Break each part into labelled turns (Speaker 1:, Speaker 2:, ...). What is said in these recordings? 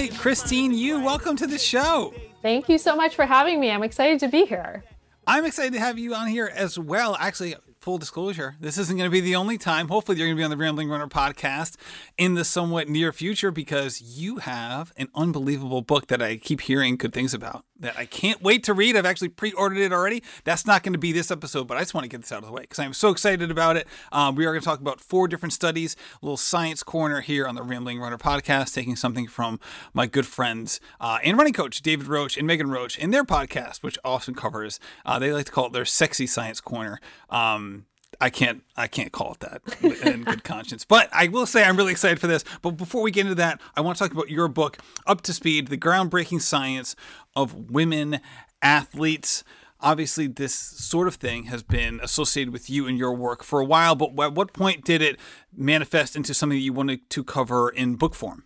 Speaker 1: right, Christine, Yu welcome to the show.
Speaker 2: Thank you so much for having me. I'm excited to be here.
Speaker 1: I'm excited to have you on here as well. Actually, full disclosure, this isn't going to be the only time. Hopefully, you're going to be on the Rambling Runner podcast in the somewhat near future because you have an unbelievable book that I keep hearing good things about that I can't wait to read. I've actually pre ordered it already. That's not going to be this episode, but I just want to get this out of the way because I'm so excited about it. Um, we are going to talk about four different studies, a little science corner here on the Rambling Runner podcast, taking something from my good friends uh, and running coach David Roche and Megan Roche in their podcast, which often covers, uh, they like to call it their sexy science corner. Um, I can't I can't call it that in good conscience. But I will say I'm really excited for this. But before we get into that, I want to talk about your book, Up to Speed: The Groundbreaking Science of Women Athletes. Obviously, this sort of thing has been associated with you and your work for a while. But at what point did it manifest into something that you wanted to cover in book form?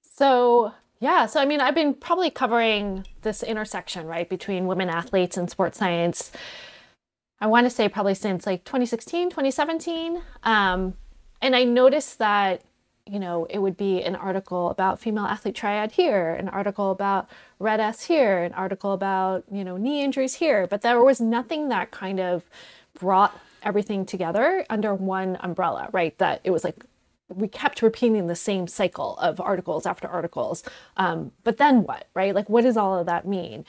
Speaker 2: So yeah, so I mean, I've been probably covering this intersection, right, between women athletes and sports science I want to say probably since like 2016, 2017. Um, and I noticed that, you know, it would be an article about female athlete triad here, an article about RED-S here, an article about, you know, knee injuries here. But there was nothing that kind of brought everything together under one umbrella, right? That it was like we kept repeating the same cycle of articles after articles. Um, but then what, right? Like, what does all of that mean?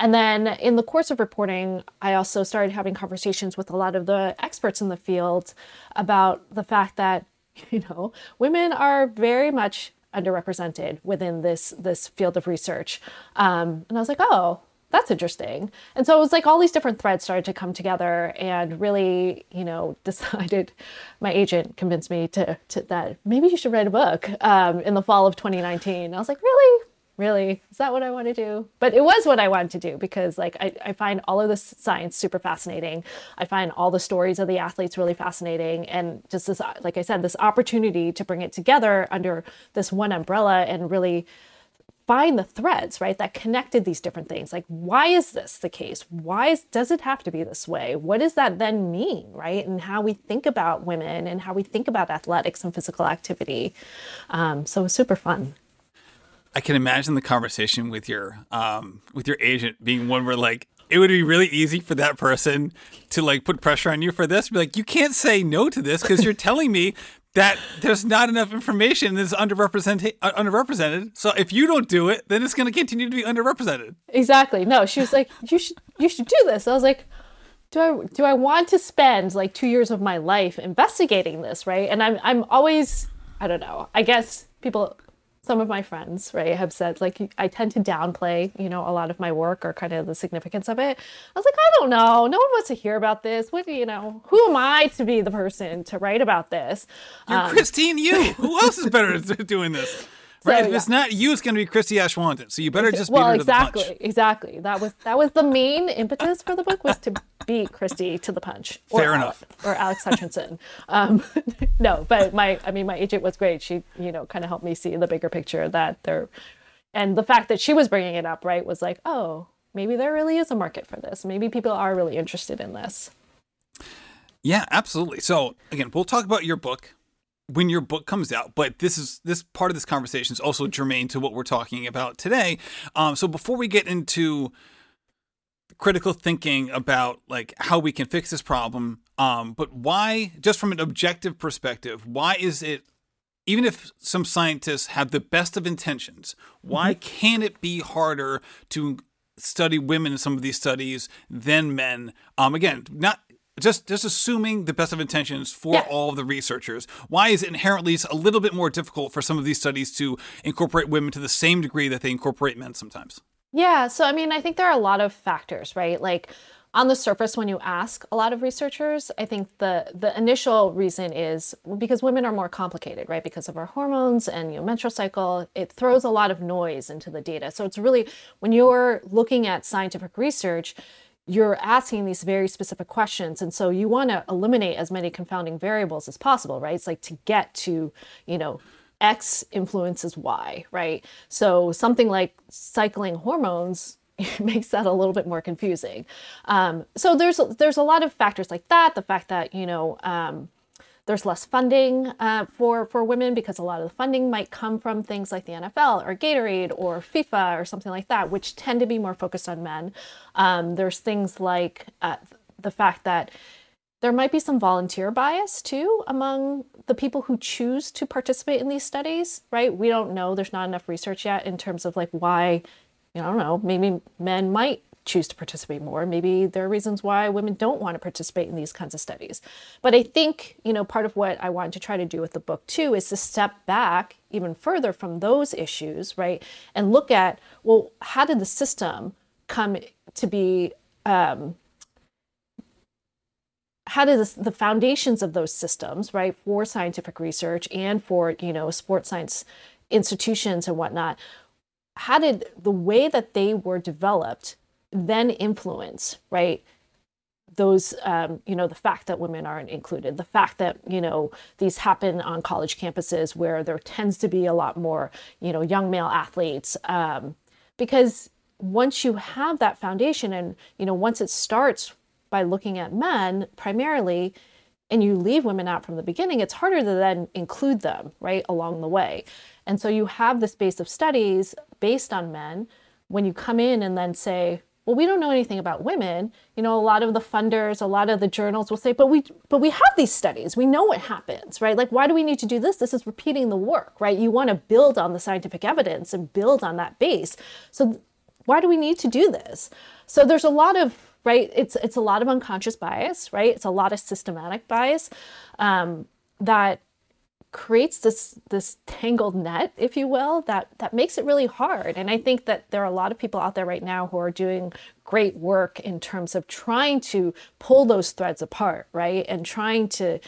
Speaker 2: And then in the course of reporting, I also started having conversations with a lot of the experts in the field about the fact that, you know, women are very much underrepresented within this this field of research. Um, and I was like, oh, that's interesting. And so it was like all these different threads started to come together and really, you know, decided my agent convinced me to, to that maybe you should write a book um, in the fall of 2019. I was like, really? Really? Is that what i want to do? But it was what i wanted to do because like I, I find all of this science super fascinating. I find all the stories of the athletes really fascinating. And just this like i said this opportunity to bring it together under this one umbrella and really find the threads right that connected these different things. Like why is this the case? Why is, does it have to be this way? What does that then mean right? And how we think about women and how we think about athletics and physical activity. Um, so it was super fun
Speaker 1: I can imagine the conversation with your um, with your agent being one where like it would be really easy for that person to like put pressure on you for this. Be like, you can't say no to this because you're telling me that there's not enough information that's underrepresented. Uh, underrepresented. So if you don't do it, then it's going to continue to be underrepresented.
Speaker 2: Exactly. No, she was like, you should you should do this. I was like, do I do I want to spend like two years of my life investigating this, right? And I'm I'm always I don't know. I guess people some of my friends, right, have said like I tend to downplay, you know, a lot of my work or kind of the significance of it. I was like, I don't know. No one wants to hear about this. What do you know? Who am I to be the person to write about this?
Speaker 1: You're um, Christine Yu. Who else is better at doing this? Right. So, if it's not you, it's going to be Christie Aschwanden. So you better just
Speaker 2: well,
Speaker 1: exactly,
Speaker 2: exactly. That was that was the main impetus for the book was to beat Christie to the punch.
Speaker 1: Fair enough.
Speaker 2: or Alex Hutchinson. um, no, but my I mean my agent was great. She you know kind of helped me see the bigger picture that there, and the fact that she was bringing it up right was like oh maybe there really is a market for this. Maybe people are really interested in this.
Speaker 1: Yeah, absolutely. So again, we'll talk about your book when your book comes out but this is this part of this conversation is also germane to what we're talking about today um, so before we get into critical thinking about like how we can fix this problem um, but why just from an objective perspective why is it even if some scientists have the best of intentions why mm-hmm. can it be harder to study women in some of these studies than men um, again not just just assuming the best of intentions for yeah. all of the researchers. Why is it inherently a little bit more difficult for some of these studies to incorporate women to the same degree that they incorporate men sometimes?
Speaker 2: Yeah so i mean i think there are a lot of factors right? Like on the surface when you ask a lot of researchers i think the the initial reason is because women are more complicated right? Because of our hormones and your know, menstrual cycle it throws a lot of noise into the data. So it's really when you're looking at scientific research you're asking these very specific questions. And so you want to eliminate as many confounding variables as possible right? It's like to get to you know x influences y right? So something like cycling hormones makes that a little bit more confusing. Um, so there's there's a lot of factors like that the fact that you know um, there's less funding uh, for for women because a lot of the funding might come from things like the NFL or Gatorade or FIFA or something like that, which tend to be more focused on men. Um, there's things like uh, the fact that there might be some volunteer bias too among the people who choose to participate in these studies, right? We don't know. There's not enough research yet in terms of like why, you know, I don't know, maybe men might choose to participate more. Maybe there are reasons why women don't want to participate in these kinds of studies. But I think, you know, part of what I wanted to try to do with the book too is to step back even further from those issues, right? And look at, well, how did the system come to be um, how does the foundations of those systems right for scientific research and for you know sports science institutions and whatnot how did the way that they were developed then influence, right? Those, um, you know, the fact that women aren't included, the fact that, you know, these happen on college campuses where there tends to be a lot more, you know, young male athletes. Um, because once you have that foundation and, you know, once it starts by looking at men primarily, and you leave women out from the beginning, it's harder to then include them, right, along the way. And so you have this base of studies based on men. When you come in and then say, well we don't know anything about women. You know a lot of the funders a lot of the journals will say but we but we have these studies. We know what happens right? Like why do we need to do this? This is repeating the work right? You want to build on the scientific evidence and build on that base. So why do we need to do this? So there's a lot of right it's it's a lot of unconscious bias right? It's a lot of systematic bias um, that creates this this tangled net if you will that that makes it really hard. And i think that there are a lot of people out there right now who are doing great work in terms of trying to pull those threads apart right? And trying to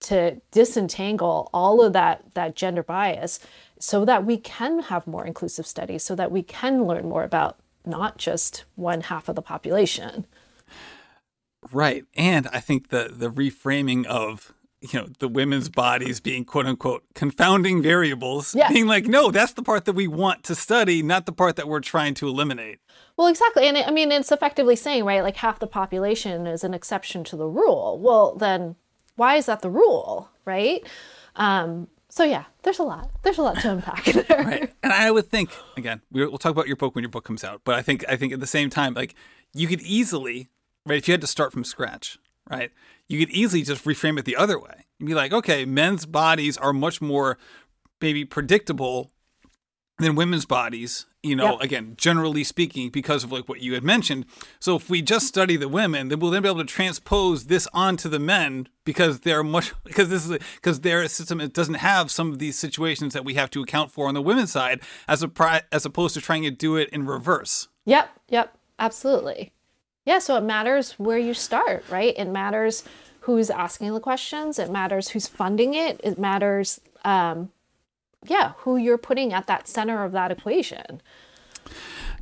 Speaker 2: to disentangle all of that that gender bias so that we can have more inclusive studies so that we can learn more about not just one half of the population.
Speaker 1: Right. And i think the the reframing of you know the women's bodies being quote unquote confounding variables yeah. being like no that's the part that we want to study not the part that we're trying to eliminate.
Speaker 2: Well exactly. And it, i mean it's effectively saying right like half the population is an exception to the rule. Well then why is that the rule right? Um, so yeah there's a lot. There's a lot to unpack there.
Speaker 1: Right. And i would think again we'll talk about your book when your book comes out but i think i think at the same time like you could easily right if you had to start from scratch right you could easily just reframe it the other way and be like, okay, men's bodies are much more maybe predictable than women's bodies you know yep. again generally speaking because of like what you had mentioned. So if we just study the women then we'll then be able to transpose this onto the men because they're much because this is because their system it doesn't have some of these situations that we have to account for on the women's side as a as opposed to trying to do it in reverse.
Speaker 2: Yep yep absolutely yeah, so it matters where you start, right? It matters who's asking the questions. It matters who's funding it. It matters, um, yeah, who you're putting at that center of that equation.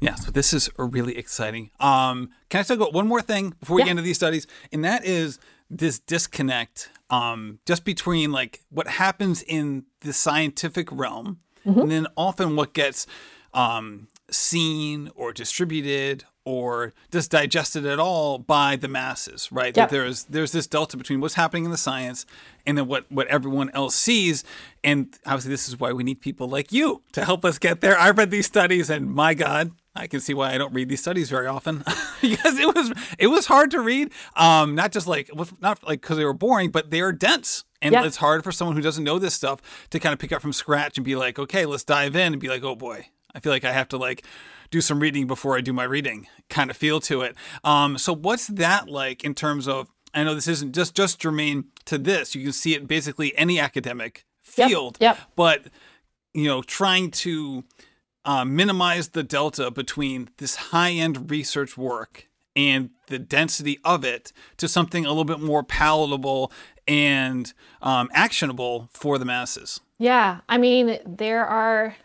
Speaker 1: Yeah, so this is really exciting. Um, can I talk about one more thing before we yeah. get into these studies? And that is this disconnect um, just between like what happens in the scientific realm mm-hmm. and then often what gets um, seen or distributed or just digested at all by the masses, right? Yep. That there's there's this delta between what's happening in the science and then what what everyone else sees. And obviously, this is why we need people like you to help us get there. I read these studies, and my God, I can see why I don't read these studies very often because it was it was hard to read. Um, not just like not like because they were boring, but they are dense. And it's hard for someone who doesn't know this stuff to kind of pick up from scratch and be like, okay, let's dive in and be like, oh boy, I feel like I have to like do some reading before I do my reading kind of feel to it. Um, so what's that like in terms of? I know this isn't just just germane to this. You can see it basically any academic field.
Speaker 2: Yep. yep.
Speaker 1: But you know, trying to uh, minimize the delta between this high end research work and the density of it to something a little bit more palatable and um, actionable for the masses.
Speaker 2: Yeah, I mean, there are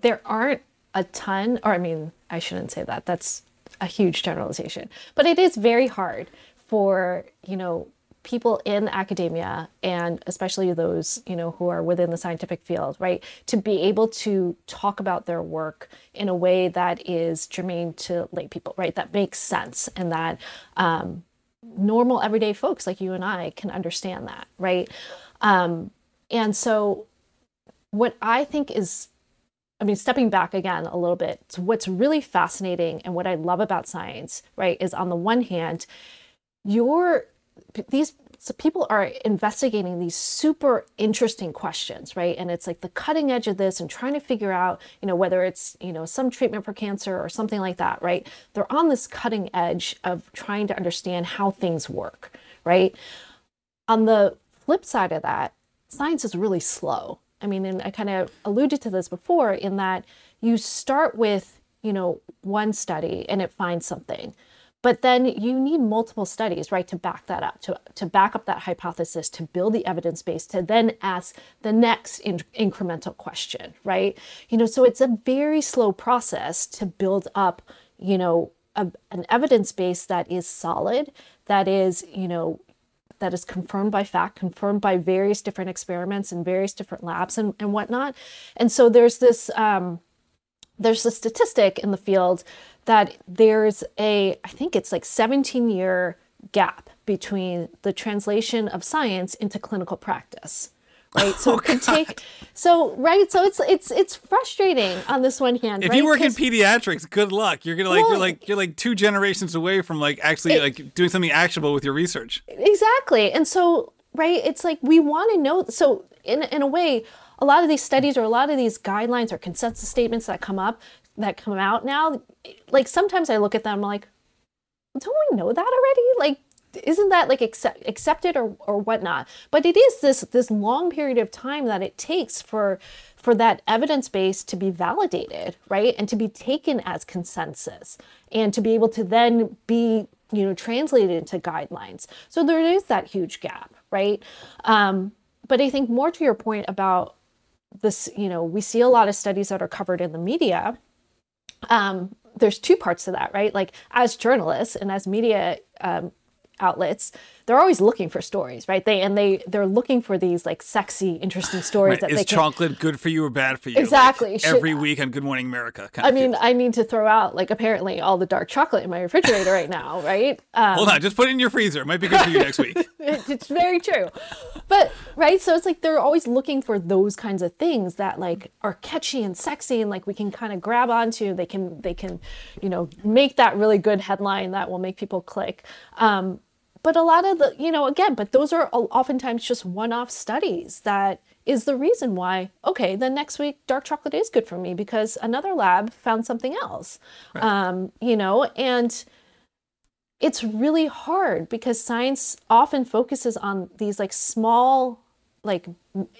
Speaker 2: there aren't a ton, or I mean, I shouldn't say that. That's a huge generalization. But it is very hard for, you know, people in academia and especially those, you know, who are within the scientific field, right, to be able to talk about their work in a way that is germane to lay people, right, that makes sense and that um, normal everyday folks like you and I can understand that, right? Um, and so, what I think is, I mean, stepping back again a little bit, so what's really fascinating and what I love about science, right, is on the one hand, your these so people are investigating these super interesting questions right? And it's like the cutting edge of this and trying to figure out you know whether it's you know some treatment for cancer or something like that right? They're on this cutting edge of trying to understand how things work right? On the flip side of that science is really slow i mean and i kind of alluded to this before in that you start with you know one study and it finds something but then you need multiple studies, right, to back that up, to, to back up that hypothesis, to build the evidence base, to then ask the next in- incremental question, right? You know, so it's a very slow process to build up, you know, a, an evidence base that is solid, that is, you know, that is confirmed by fact, confirmed by various different experiments and various different labs and, and whatnot. And so there's this, um, there's a statistic in the field that there's a, I think it's like 17 year gap between the translation of science into clinical practice right? So oh, it could take so right? So it's it's it's frustrating on this one hand
Speaker 1: if
Speaker 2: right?
Speaker 1: you work in pediatrics good luck. You're gonna like well, you're like you're like two generations away from like actually it, like doing something actionable with your research.
Speaker 2: Exactly. And so right it's like we want to know so in in a way a lot of these studies or a lot of these guidelines or consensus statements that come up that come out now, like sometimes I look at them I'm like, don't we know that already? Like, isn't that like accept, accepted or, or whatnot? But it is this this long period of time that it takes for for that evidence base to be validated, right? And to be taken as consensus and to be able to then be, you know, translated into guidelines. So there is that huge gap, right? Um, but I think more to your point about this, you know, we see a lot of studies that are covered in the media um, there's two parts to that, right? Like as journalists and as media um, outlets, they're always looking for stories, right? They and they they're looking for these like sexy, interesting stories right. that
Speaker 1: is
Speaker 2: they
Speaker 1: can... chocolate good for you or bad for you?
Speaker 2: Exactly.
Speaker 1: Like every week on Good Morning America.
Speaker 2: I mean, I need to throw out like apparently all the dark chocolate in my refrigerator right now, right?
Speaker 1: Um, Hold on, just put it in your freezer. It might be good for you next week.
Speaker 2: it's very true, but right. So it's like they're always looking for those kinds of things that like are catchy and sexy and like we can kind of grab onto. They can they can, you know, make that really good headline that will make people click. Um, but a lot of the you know again but those are oftentimes just one-off studies that is the reason why okay then next week dark chocolate is good for me because another lab found something else right. um, you know and it's really hard because science often focuses on these like small like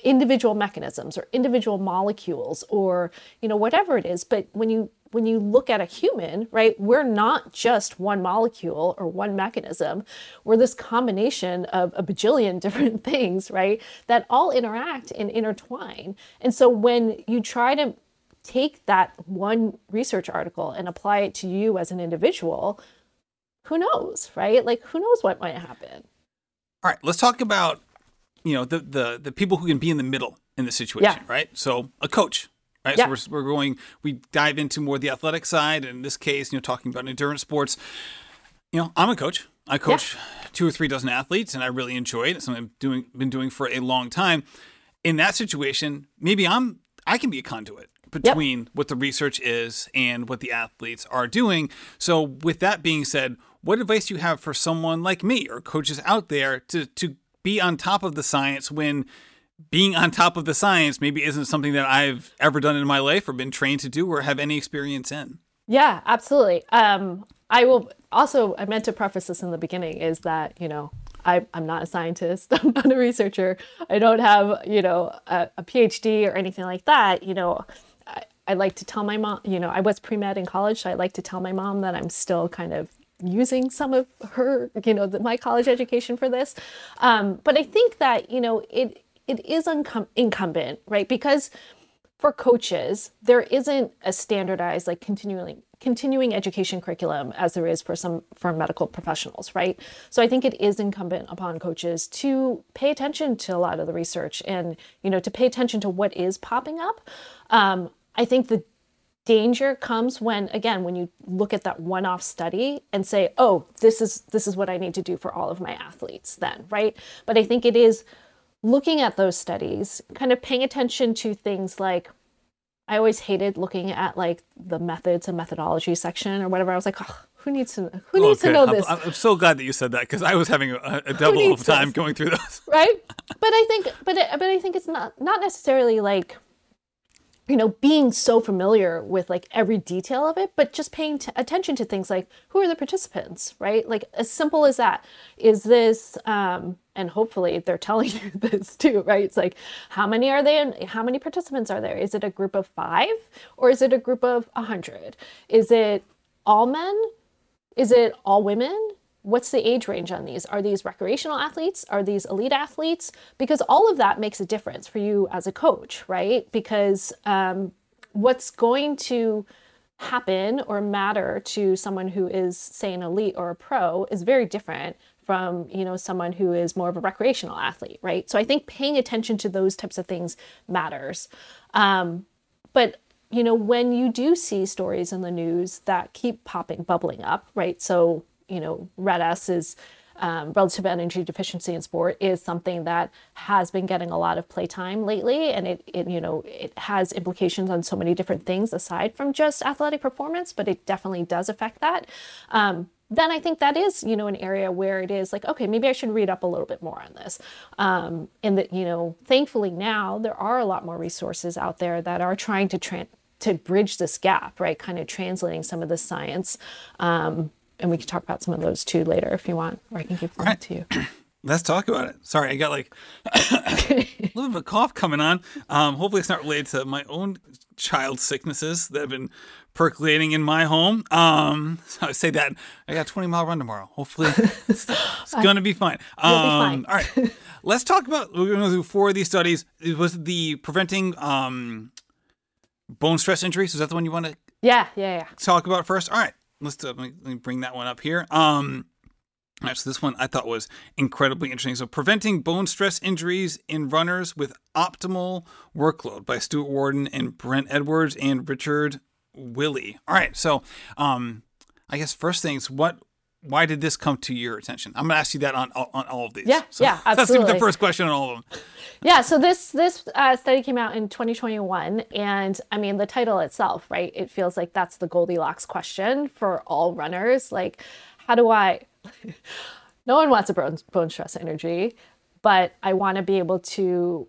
Speaker 2: individual mechanisms or individual molecules or you know whatever it is but when you when you look at a human, right, we're not just one molecule or one mechanism. We're this combination of a bajillion different things, right, that all interact and intertwine. And so when you try to take that one research article and apply it to you as an individual, who knows, right? Like who knows what might happen.
Speaker 1: All right, let's talk about you know the the the people who can be in the middle in the situation, yeah. right? So a coach, right? Yeah. So we're, we're going, we dive into more the athletic side. and In this case, you know, talking about endurance sports. You know, I'm a coach. I coach yeah. two or three dozen athletes, and I really enjoy it. It's something I've doing been doing for a long time. In that situation, maybe I'm I can be a conduit between yep. what the research is and what the athletes are doing. So, with that being said, what advice do you have for someone like me or coaches out there to to be on top of the science when being on top of the science maybe isn't something that I've ever done in my life or been trained to do or have any experience in.
Speaker 2: Yeah, absolutely. Um, I will also, I meant to preface this in the beginning is that, you know, I, am not a scientist. I'm not a researcher. I don't have, you know, a, a PhD or anything like that. You know, I, I like to tell my mom, you know, I was pre med in college. So I like to tell my mom that I'm still kind of using some of her, you know, the, my college education for this. Um, but I think that, you know, it, it is uncom- incumbent, right? Because for coaches, there isn't a standardized like continuing continuing education curriculum as there is for some for medical professionals, right? So I think it is incumbent upon coaches to pay attention to a lot of the research and you know to pay attention to what is popping up. Um, I think the danger comes when again when you look at that one-off study and say oh this is this is what i need to do for all of my athletes then right but i think it is looking at those studies kind of paying attention to things like i always hated looking at like the methods and methodology section or whatever i was like oh, who needs to who needs
Speaker 1: Okay,
Speaker 2: to know this
Speaker 1: I'm, I'm so glad that you said that because I was having a, a double of time
Speaker 2: this?
Speaker 1: going through those.
Speaker 2: right but i think but it, but i think it's not not necessarily like you know being so familiar with like every detail of it but just paying t- attention to things like who are the participants right? Like as simple as that. Is this um and hopefully they're telling you this too right? It's like how many are they and how many participants are there? Is it a group of five or is it a group of a hundred? Is it all men? Is it all women? What's the age range on these? Are these recreational athletes? Are these elite athletes? Because all of that makes a difference for you as a coach, right? Because um, what's going to happen or matter to someone who is, say, an elite or a pro is very different from you know someone who is more of a recreational athlete right so i think paying attention to those types of things matters um, but you know when you do see stories in the news that keep popping bubbling up right so you know red is um, relative energy deficiency in sport is something that has been getting a lot of playtime lately and it, it you know it has implications on so many different things aside from just athletic performance but it definitely does affect that um, then I think that is, you know, an area where it is like, okay, maybe I should read up a little bit more on this. Um, and that, you know, thankfully now there are a lot more resources out there that are trying to tran to bridge this gap, right? Kind of translating some of the science. Um, and we can talk about some of those too later if you want, or I can give them
Speaker 1: Right.
Speaker 2: to you.
Speaker 1: Let's talk about it. Sorry, I got like a little bit of a cough coming on. Um, hopefully, it's not related to my own child sicknesses that have been percolating in my home. Um, so I say that I got a 20 mile run tomorrow. Hopefully, it's, it's gonna be fine. Um,
Speaker 2: be fine.
Speaker 1: All right, let's talk about. We're gonna do four of these studies. It was the preventing um, bone stress injuries. Is that the one you want to
Speaker 2: Yeah, yeah, yeah.
Speaker 1: talk about first? All right, let's do, let, me, let me bring that one up here. Um, so this one I thought was incredibly interesting. So, preventing bone stress injuries in runners with optimal workload by Stuart Warden and Brent Edwards and Richard Willy. All right, so um, I guess first things, what? Why did this come to your attention? I'm gonna ask you that on on all of these.
Speaker 2: Yeah,
Speaker 1: So
Speaker 2: yeah,
Speaker 1: That's the first question on all of them.
Speaker 2: Yeah, so this this uh, study came out in 2021, and I mean the title itself, right? It feels like that's the Goldilocks question for all runners. Like, how do I? no one wants a bone, bone stress injury, but I want to be able to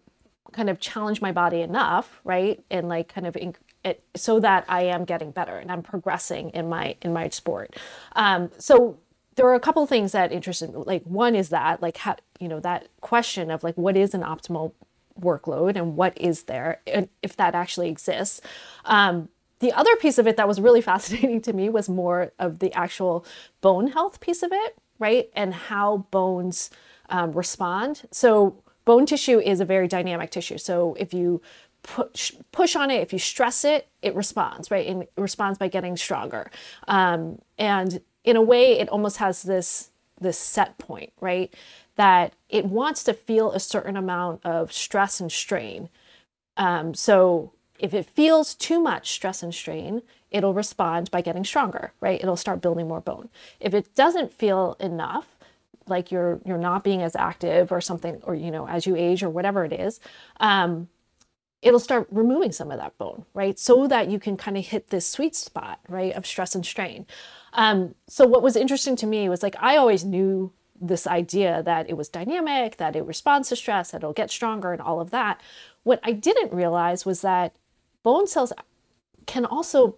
Speaker 2: kind of challenge my body enough, right? And like kind of inc- it, so that I am getting better and I'm progressing in my in my sport. Um, so there are a couple things that interested me. Like one is that like how you know that question of like what is an optimal workload and what is there and if that actually exists. Um, the other piece of it that was really fascinating to me was more of the actual bone health piece of it, right? And how bones um, respond. So bone tissue is a very dynamic tissue. So if you push push on it, if you stress it, it responds, right? And responds by getting stronger. Um, and in a way, it almost has this this set point, right? That it wants to feel a certain amount of stress and strain. Um, so if it feels too much stress and strain, it'll respond by getting stronger, right? It'll start building more bone. If it doesn't feel enough, like you're you're not being as active or something, or you know, as you age or whatever it is, um, it'll start removing some of that bone, right? So that you can kind of hit this sweet spot, right, of stress and strain. Um, so what was interesting to me was like I always knew this idea that it was dynamic, that it responds to stress, that it'll get stronger, and all of that. What I didn't realize was that bone cells can also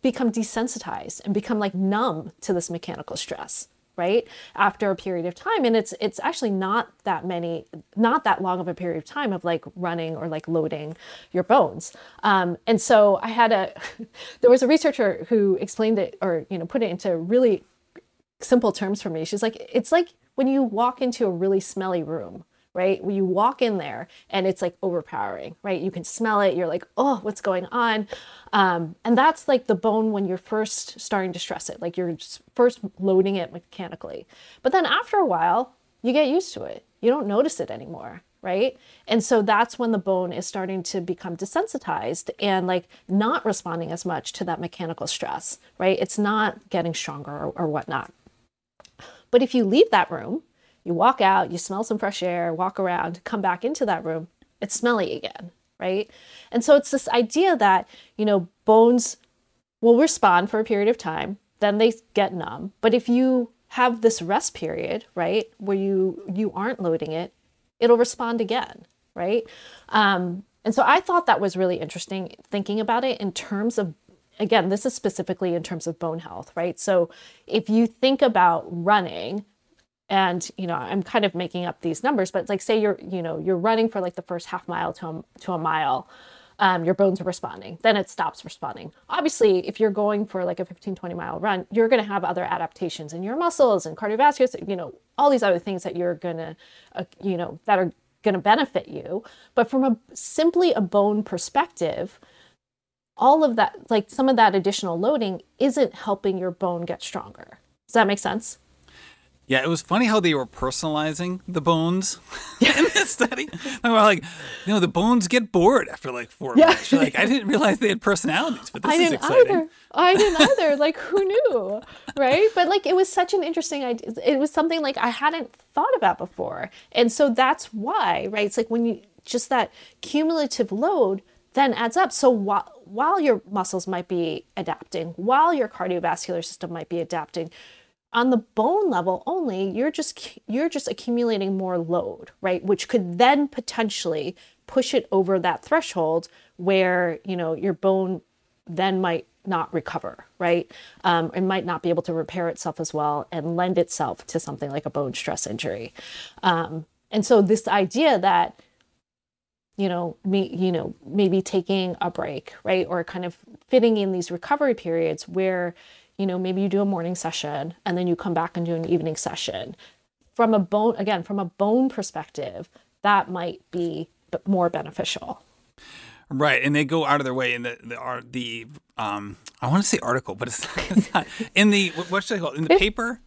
Speaker 2: become desensitized and become like numb to this mechanical stress right after a period of time. And it's it's actually not that many not that long of a period of time of like running or like loading your bones. Um, and so i had a there was a researcher who explained it or you know put it into really simple terms for me. She's like it's like when you walk into a really smelly room right? When you walk in there and it's like overpowering, right? You can smell it. You're like, oh, what's going on? Um, and that's like the bone when you're first starting to stress it, like you're first loading it mechanically. But then after a while, you get used to it. You don't notice it anymore, right? And so that's when the bone is starting to become desensitized and like not responding as much to that mechanical stress, right? It's not getting stronger or, or whatnot. But if you leave that room, you walk out, you smell some fresh air, walk around, come back into that room, it's smelly again, right? And so it's this idea that, you know, bones will respond for a period of time, then they get numb. But if you have this rest period, right, where you you aren't loading it, it'll respond again, right? Um, and so I thought that was really interesting thinking about it in terms of again, this is specifically in terms of bone health, right? So if you think about running, and you know i'm kind of making up these numbers but like say you're you know you're running for like the first half mile to a, to a mile um, your bones are responding then it stops responding. Obviously if you're going for like a 15 20 mile run you're going to have other adaptations in your muscles and cardiovascular you know all these other things that you're going to uh, you know that are going to benefit you. But from a simply a bone perspective all of that like some of that additional loading isn't helping your bone get stronger. Does that make sense
Speaker 1: yeah, it was funny how they were personalizing the bones in this study. They were like, you know, the bones get bored after like four yeah. You're like, I didn't realize they had personalities, but this I is
Speaker 2: didn't
Speaker 1: exciting.
Speaker 2: Either. I didn't either. Like, who knew, right? But like, it was such an interesting idea. It was something like I hadn't thought about before, and so that's why, right? It's like when you just that cumulative load then adds up. So while while your muscles might be adapting, while your cardiovascular system might be adapting, on the bone level only you're just you're just accumulating more load right? Which could then potentially push it over that threshold where you know your bone then might not recover right? Um, it might not be able to repair itself as well and lend itself to something like a bone stress injury. Um, and so this idea that you know me you know maybe taking a break right? Or kind of fitting in these recovery periods where you know, maybe you do a morning session and then you come back and do an evening session. From a bone, again, from a bone perspective, that might be more beneficial.
Speaker 1: Right, and they go out of their way in the the, the um I want to say article, but it's, it's not in the what should I call it in the paper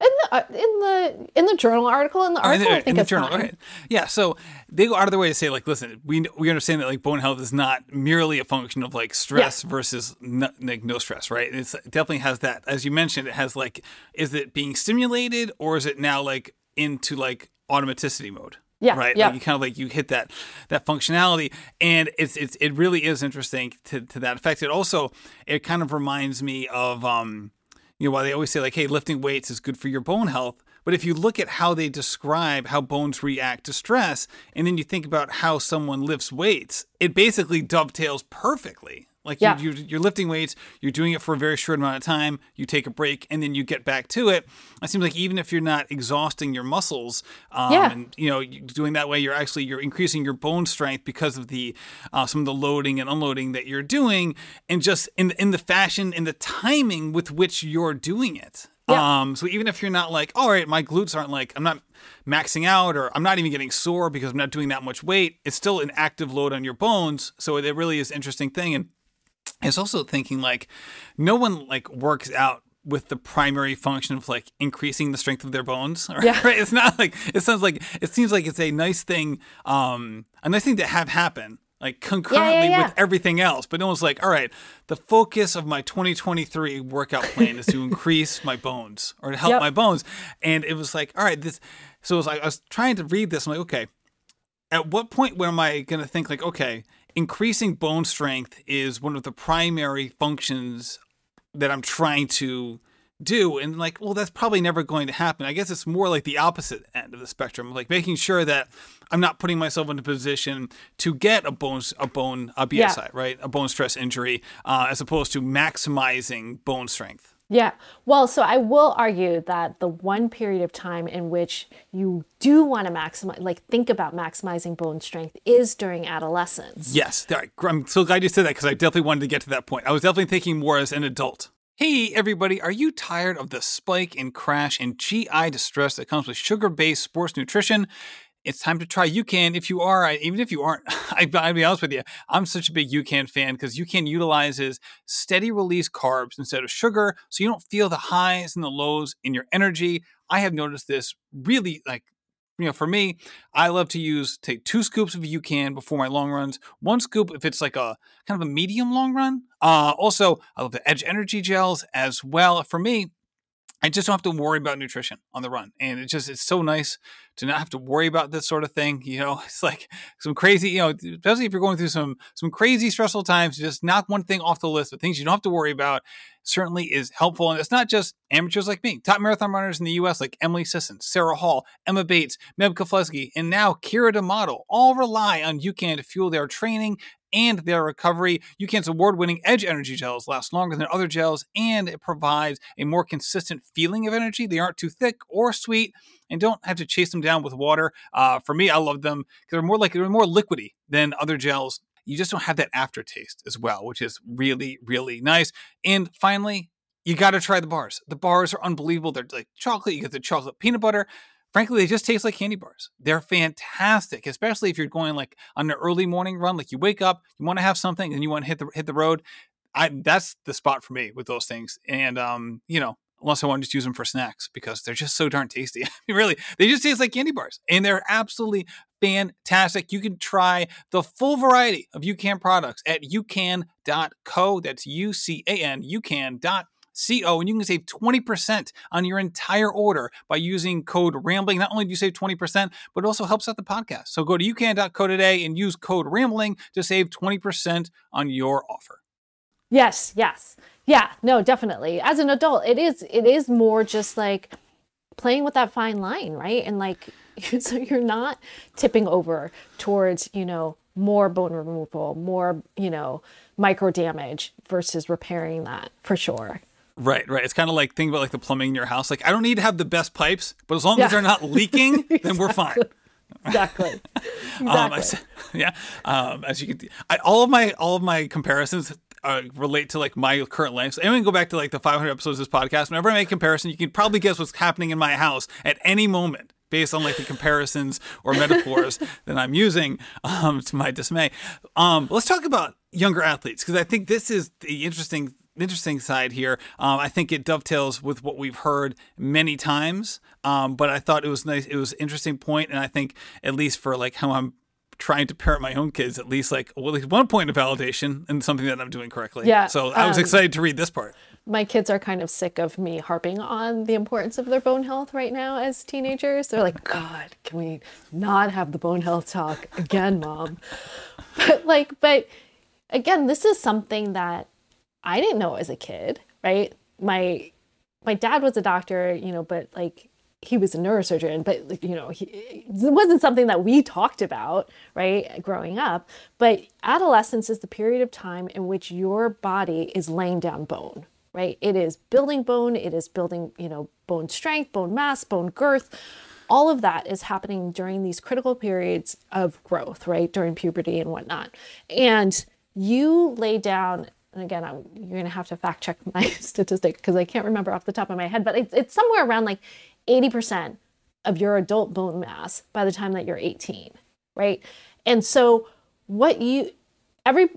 Speaker 2: in the uh, in the in the journal article in the article oh, in the, I think in the journal fine.
Speaker 1: yeah so they go out of their way to say like listen we we understand that like bone health is not merely a function of like stress yeah. versus no, like no stress right it's, it definitely has that as you mentioned it has like is it being stimulated or is it now like into like automaticity mode
Speaker 2: yeah,
Speaker 1: right.
Speaker 2: Yeah.
Speaker 1: Like you kind of like you hit that that functionality, and it's it's it really is interesting to to that effect. It also it kind of reminds me of um you know, while they always say like, hey, lifting weights is good for your bone health, but if you look at how they describe how bones react to stress, and then you think about how someone lifts weights, it basically dovetails perfectly like yeah. you, you, are lifting weights, you're doing it for a very short amount of time, you take a break, and then you get back to it. It seems like even if you're not exhausting your muscles, um, yeah. and you know, doing that way, you're actually you're increasing your bone strength because of the uh, some of the loading and unloading that you're doing, and just in in the fashion and the timing with which you're doing it. Yeah. Um, so even if you're not like, all right, my glutes aren't like, I'm not maxing out or I'm not even getting sore because I'm not doing that much weight, it's still an active load on your bones. So it really is an interesting thing. And is also thinking like no one like works out with the primary function of like increasing the strength of their bones. Right? Yeah. right? It's not like it sounds like it seems like it's a nice thing, um, a nice thing to have happen like concurrently yeah, yeah, yeah. with everything else. But no one's like, all right, the focus of my 2023 workout plan is to increase my bones or to help yep. my bones. And it was like, all right, this. So it was like I was trying to read this. I'm like, okay, at what point when am I going to think like, okay, increasing bone strength is one of the primary functions that I'm trying to do. And like well that's probably never going to happen. I guess it's more like the opposite end of the spectrum like making sure that i'm not putting myself in a position to get a bone a bone a bsi yeah. right? A bone stress injury uh, as opposed to maximizing bone strength
Speaker 2: yeah. Well, so I will argue that the one period of time in which you do want to maximize, like think about maximizing bone strength is during adolescence.
Speaker 1: Yes. I'm so glad you said that because I definitely wanted to get to that point. I was definitely thinking more as an adult. Hey, everybody, are you tired of the spike and crash and GI distress that comes with sugar based sports nutrition? It's time to try UCAN. If you are, even if you aren't, I, I'll be honest with you, I'm such a big UCAN fan because UCAN utilizes steady release carbs instead of sugar, so you don't feel the highs and the lows in your energy. I have noticed this really like you know, for me, I love to use take two scoops of UCAN before my long runs. One scoop if it's like a kind of a medium long run. Uh, also, I love the Edge Energy gels as well. For me, I just don't have to worry about nutrition on the run. And it just, it's so nice to not have to worry about this sort of thing. You know, it's like some crazy, you know, especially if you're going through some, some crazy stressful times, just knock one thing off the list, but things you don't have to worry about certainly is helpful. And it's not just amateurs like me, top marathon runners in the US like Emily Sisson, Sarah Hall, Emma Bates, Meb Keflezighi, and now Keira D'Amato all rely on UCAN to fuel their training and their recovery. UCAN's award winning Edge Energy gels last longer than other gels, and it provides a more consistent feeling of energy. They aren't too thick or sweet and don't have to chase them down with water. Uh, for me, I love them because they're more like they're more liquidy than other gels. You just don't have that aftertaste as well, which is really, really nice. And finally, you got to try the bars. The bars are unbelievable. They're like chocolate. You get the chocolate peanut butter frankly, they just taste like candy bars. They're fantastic, especially if you're going like on an early morning run. Like you wake up, you want to have something, and you want to hit the hit the road. I that's the spot for me with those things. And um, you know, unless I want to just use them for snacks because they're just so darn tasty. I mean, really, they just taste like candy bars, and they're absolutely fantastic. You can try the full variety of UCAN products at ucan.co. That's U C A N, ucan.co CO, and you can save 20% on your entire order by using code RAMBLING. Not only do you save 20%, but it also helps out the podcast. So go to ucan.co today and use code RAMBLING to save 20% on your offer.
Speaker 2: Yes, yes. Yeah, no, definitely. As an adult, it is it is more just like playing with that fine line, right? And like so you're not tipping over towards, you know, more bone removal, more, you know, micro damage versus repairing that for sure.
Speaker 1: Right, right. It's kind of like think about like the plumbing in your house. Like I don't need to have the best pipes, but as long yeah. as they're not leaking, exactly. then we're fine.
Speaker 2: Exactly. exactly.
Speaker 1: Um, I, yeah. Um, as you can, I, all of my all of my comparisons uh, relate to like my current life. So I'm gonna go back to like the 500 episodes of this podcast. Whenever I make a comparison, you can probably guess what's happening in my house at any moment based on like the comparisons or metaphors that I'm using um, to my dismay. Um, let's talk about younger athletes because I think this is the interesting interesting side here. Um, I think it dovetails with what we've heard many times. Um, but I thought it was nice. It was interesting point, and I think at least for like how I'm trying to parent my own kids, at least like well, at least one point of validation and something that I'm doing correctly.
Speaker 2: Yeah.
Speaker 1: So I was um, excited to read this part.
Speaker 2: My kids are kind of sick of me harping on the importance of their bone health right now as teenagers. They're like, God, can we not have the bone health talk again, mom? But like, but again, this is something that I didn't know as a kid, right? My my dad was a doctor, you know, but like he was a neurosurgeon, but you know, he, it wasn't something that we talked about, right, growing up. But adolescence is the period of time in which your body is laying down bone, right? It is building bone, it is building, you know, bone strength, bone mass, bone girth. All of that is happening during these critical periods of growth, right, during puberty and whatnot. And you lay down and again, I'm, you're going to have to fact check my statistic because I can't remember off the top of my head, but it's, it's somewhere around like 80% of your adult bone mass by the time that you're 18, right? And so, what you, every,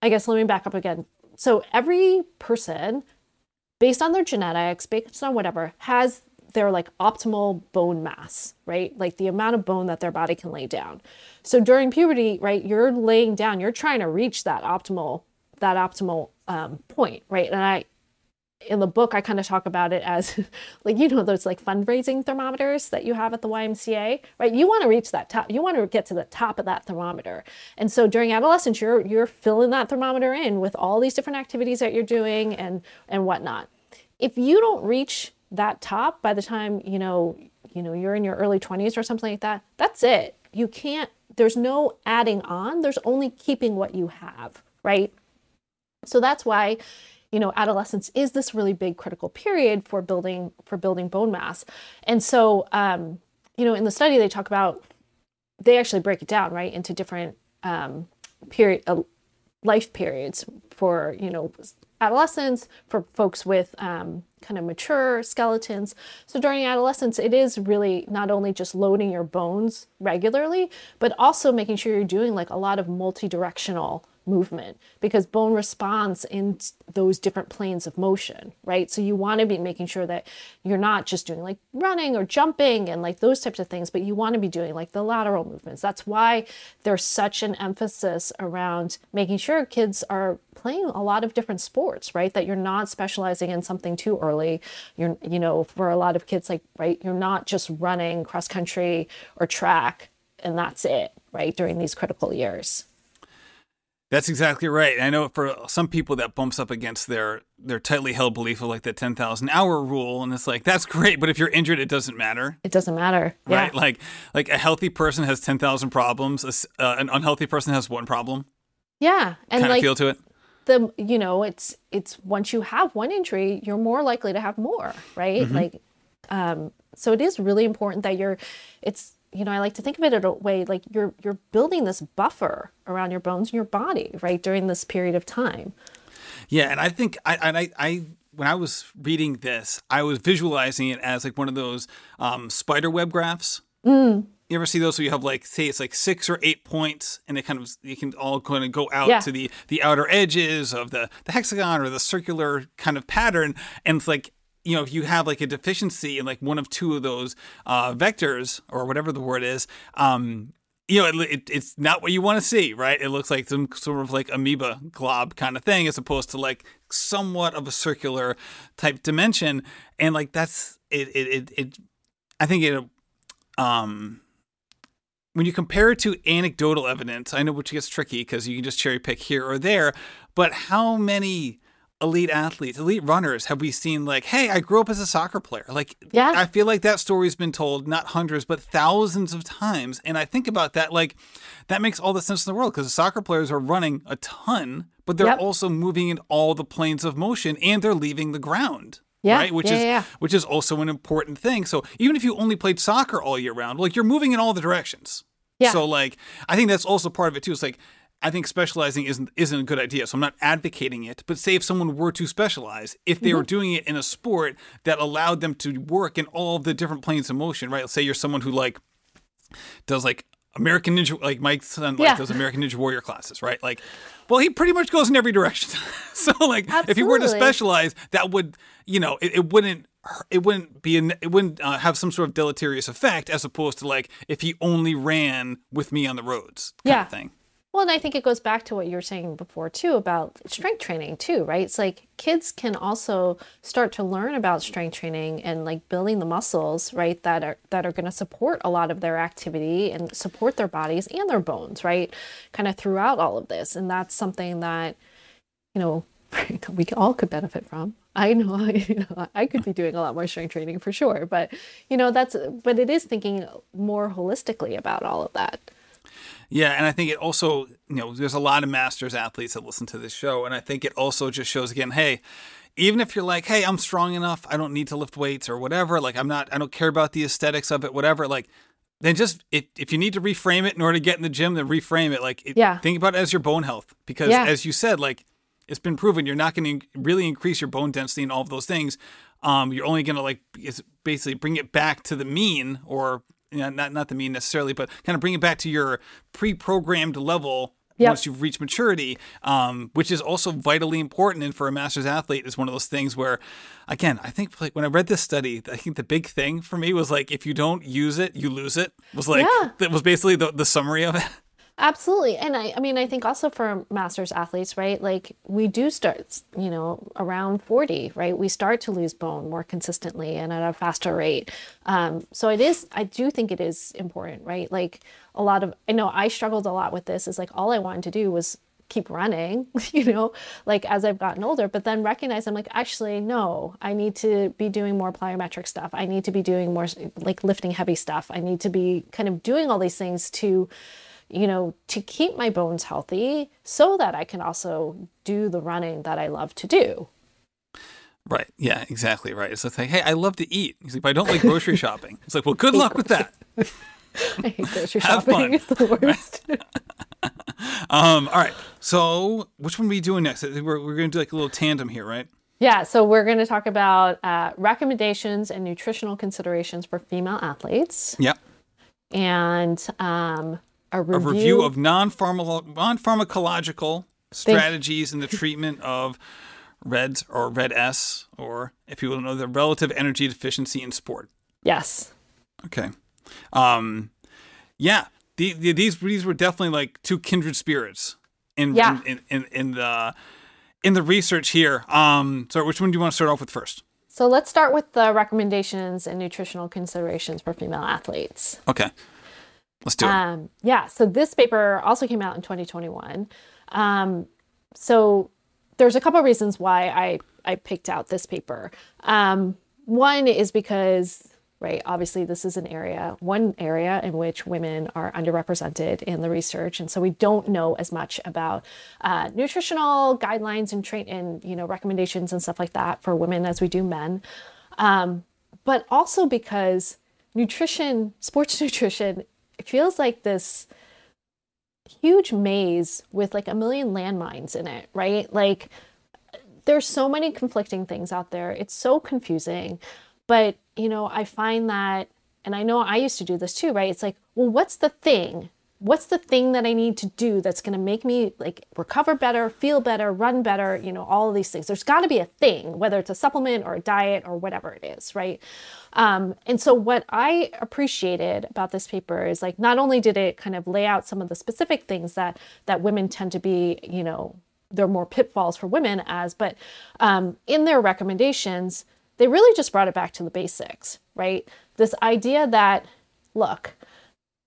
Speaker 2: I guess let me back up again. So, every person, based on their genetics, based on whatever, has their like optimal bone mass, right? Like the amount of bone that their body can lay down. So during puberty, right, you're laying down, you're trying to reach that optimal that optimal um, point, right? And I, in the book, I kind of talk about it as like, you know, those like fundraising thermometers that you have at the YMCA, right? You want to reach that top, you want to get to the top of that thermometer. And so during adolescence, you're, you're filling that thermometer in with all these different activities that you're doing and, and whatnot. If you don't reach that top by the time, you know, you know, you're in your early 20s or something like that, that's it. You can't, there's no adding on, there's only keeping what you have, right? So that's why, you know, adolescence is this really big critical period for building for building bone mass. And so, um, you know, in the study they talk about they actually break it down right into different um, period uh, life periods for you know adolescence for folks with um, kind of mature skeletons so during adolescence it is really not only just loading your bones regularly but also making sure you're doing like a lot of multi-directional movement because bone responds in those different planes of motion, right? So you want to be making sure that you're not just doing like running or jumping and like those types of things, but you want to be doing like the lateral movements. That's why there's such an emphasis around making sure kids are playing a lot of different sports, right? That you're not specializing in something too early. You're, you know, for a lot of kids, like, right, you're not just running cross country or track and that's it, right, during these critical years.
Speaker 1: That's exactly right. I know for some people that bumps up against their their tightly held belief of like the 10,000 hour rule and it's like that's great, but if you're injured it doesn't matter.
Speaker 2: It doesn't matter. Yeah.
Speaker 1: Right? Like like a healthy person has 10,000 problems, uh, an unhealthy person has one problem.
Speaker 2: Yeah.
Speaker 1: And kind
Speaker 2: like,
Speaker 1: of feel to it.
Speaker 2: The you know, it's it's once you have one injury, you're more likely to have more, right? Mm-hmm. Like um so it is really important that you're it's you know, I like to think of it in a way like you're you're building this buffer around your bones and your body, right, during this period of time.
Speaker 1: Yeah, and I think I and I, I when I was reading this, I was visualizing it as like one of those um, spider web graphs.
Speaker 2: Mm.
Speaker 1: You ever see those where you have like say it's like six or eight points, and it kind of you can all kind of go out
Speaker 2: yeah.
Speaker 1: to the the outer edges of the the hexagon or the circular kind of pattern, and it's like you know, if you have like a deficiency in like one of two of those uh, vectors or whatever the word is, um, you know, it, it, it's not what you want to see, right? It looks like some sort of like amoeba glob kind of thing, as opposed to like somewhat of a circular type dimension. And like that's it. It. It. it I think it. Um, when you compare it to anecdotal evidence, I know which gets tricky because you can just cherry pick here or there. But how many elite athletes, elite runners have we seen like, hey, I grew up as a soccer player. Like
Speaker 2: yeah.
Speaker 1: I feel like that story's been told not hundreds but thousands of times. And I think about that like that makes all the sense in the world because soccer players are running a ton, but they're
Speaker 2: yep.
Speaker 1: also moving in all the planes of motion and they're leaving the ground.
Speaker 2: Yeah,
Speaker 1: right? Which
Speaker 2: yeah,
Speaker 1: is
Speaker 2: yeah.
Speaker 1: which is also an important thing. So even if you only played soccer all year round, like you're moving in all the directions.
Speaker 2: Yeah.
Speaker 1: So like I think that's also part of it too. It's like I think specializing isn't isn't a good idea. So I'm not advocating it. But say if someone were to specialize, if they mm-hmm. were doing it in a sport that allowed them to work in all the different planes of motion, right? Let's say you're someone who like does like American Ninja, like my son like
Speaker 2: yeah.
Speaker 1: does American Ninja Warrior classes, right? Like, well, he pretty much goes in every direction. so like,
Speaker 2: Absolutely.
Speaker 1: if he were to specialize, that would you know it, it wouldn't it wouldn't be an, it wouldn't uh, have some sort of deleterious effect as opposed to like if he only ran with me on the roads kind
Speaker 2: yeah.
Speaker 1: of thing.
Speaker 2: Well, and I think it goes back to what you were saying before too about strength training too, right? It's like kids can also start to learn about strength training and like building the muscles, right, that are that are going to support a lot of their activity and support their bodies and their bones, right? Kind of throughout all of this. And that's something that you know, we all could benefit from. I know, you know, I could be doing a lot more strength training for sure, but you know, that's but it is thinking more holistically about all of that.
Speaker 1: Yeah, and I think it also, you know, there's a lot of masters athletes that listen to this show, and I think it also just shows again, hey, even if you're like, hey, I'm strong enough, I don't need to lift weights or whatever, like I'm not, I don't care about the aesthetics of it, whatever, like then just if, if you need to reframe it in order to get in the gym, then reframe it. Like, it,
Speaker 2: yeah.
Speaker 1: think about it as your bone health because,
Speaker 2: yeah.
Speaker 1: as you said, like it's been proven you're not going to really increase your bone density and all of those things. Um, you're only going to like basically bring it back to the mean or you know, not not the mean necessarily, but kind of bring it back to your pre-programmed level
Speaker 2: yep.
Speaker 1: once you've reached maturity, um, which is also vitally important. And for a master's athlete, is one of those things where, again, I think like when I read this study, I think the big thing for me was like if you don't use it, you lose it. Was like
Speaker 2: yeah.
Speaker 1: that was basically the the summary of it.
Speaker 2: Absolutely. And I, I mean, I think also for masters athletes, right? Like we do start, you know, around 40, right? We start to lose bone more consistently and at a faster rate. Um, so it is, I do think it is important, right? Like a lot of, I know I struggled a lot with this is like all I wanted to do was keep running, you know, like as I've gotten older, but then recognize I'm like, actually, no, I need to be doing more plyometric stuff. I need to be doing more like lifting heavy stuff. I need to be kind of doing all these things to, you know, to keep my bones healthy so that I can also do the running that I love to do.
Speaker 1: Right. Yeah, exactly right. So it's like, hey, I love to eat. He's like, but I don't like grocery shopping. It's like, well, good luck with that.
Speaker 2: I hate grocery
Speaker 1: Have
Speaker 2: shopping. It's the worst.
Speaker 1: um, all right. So which one are we doing next? We're, we're going to do like a little tandem here, right?
Speaker 2: Yeah, so we're going to talk about uh, recommendations and nutritional considerations for female athletes.
Speaker 1: Yep.
Speaker 2: And um, a review,
Speaker 1: a review of non-pharmacological strategies in the treatment of REDS or RED S, or if you don't know, the relative energy deficiency in sport.
Speaker 2: Yes.
Speaker 1: Okay. Um, yeah, the, the, these these were definitely like two kindred spirits in
Speaker 2: Yeah.
Speaker 1: in, in, in the in the research here. Um, so which one do you want to start off with first?
Speaker 2: So let's start with the recommendations and nutritional considerations for female athletes.
Speaker 1: Okay, let's do it.
Speaker 2: Um, yeah, so this paper also came out in 2021. Um, so there's a couple of reasons why I, I picked out this paper. Um, one is because, right, obviously this is an area, one area in which women are underrepresented in the research, and so we don't know as much about uh, nutritional guidelines and train and you know recommendations and stuff like that for women as we do men. Um, but also because nutrition, sports nutrition, it feels like this huge maze with like a million landmines in it, right? Like there's so many conflicting things out there. It's so confusing. But, you know, I find that, and I know I used to do this too, right? It's like, well, what's the thing? What's the thing that I need to do that's going to make me like recover better, feel better, run better, you know, all of these things. There's got to be a thing, whether it's a supplement or a diet or whatever it is, right? Um, and so, what I appreciated about this paper is like not only did it kind of lay out some of the specific things that that women tend to be, you know, there are more pitfalls for women as, but um, in their recommendations, they really just brought it back to the basics, right? This idea that, look,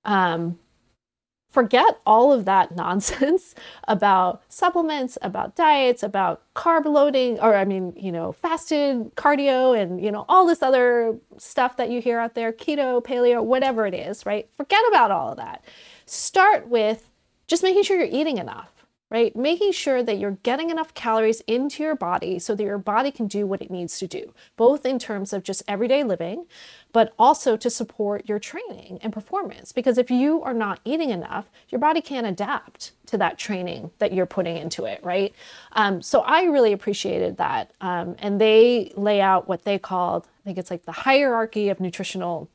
Speaker 2: um, forget all of that nonsense about supplements, about diets, about carb loading, or I mean, you know, fasted cardio and, you know, all this other stuff that you hear out there, keto, paleo, whatever it is, right? Forget about all of that. Start with just making sure you're eating enough right? Making sure that you're getting enough calories into your body so that your body can do what it needs to do, both in terms of just everyday living, but also to support your training and performance. Because if you are not eating enough, your body can't adapt to that training that you're putting into it, right? Um, so I really appreciated that. Um, and they lay out what they called, I think it's like the hierarchy of nutritional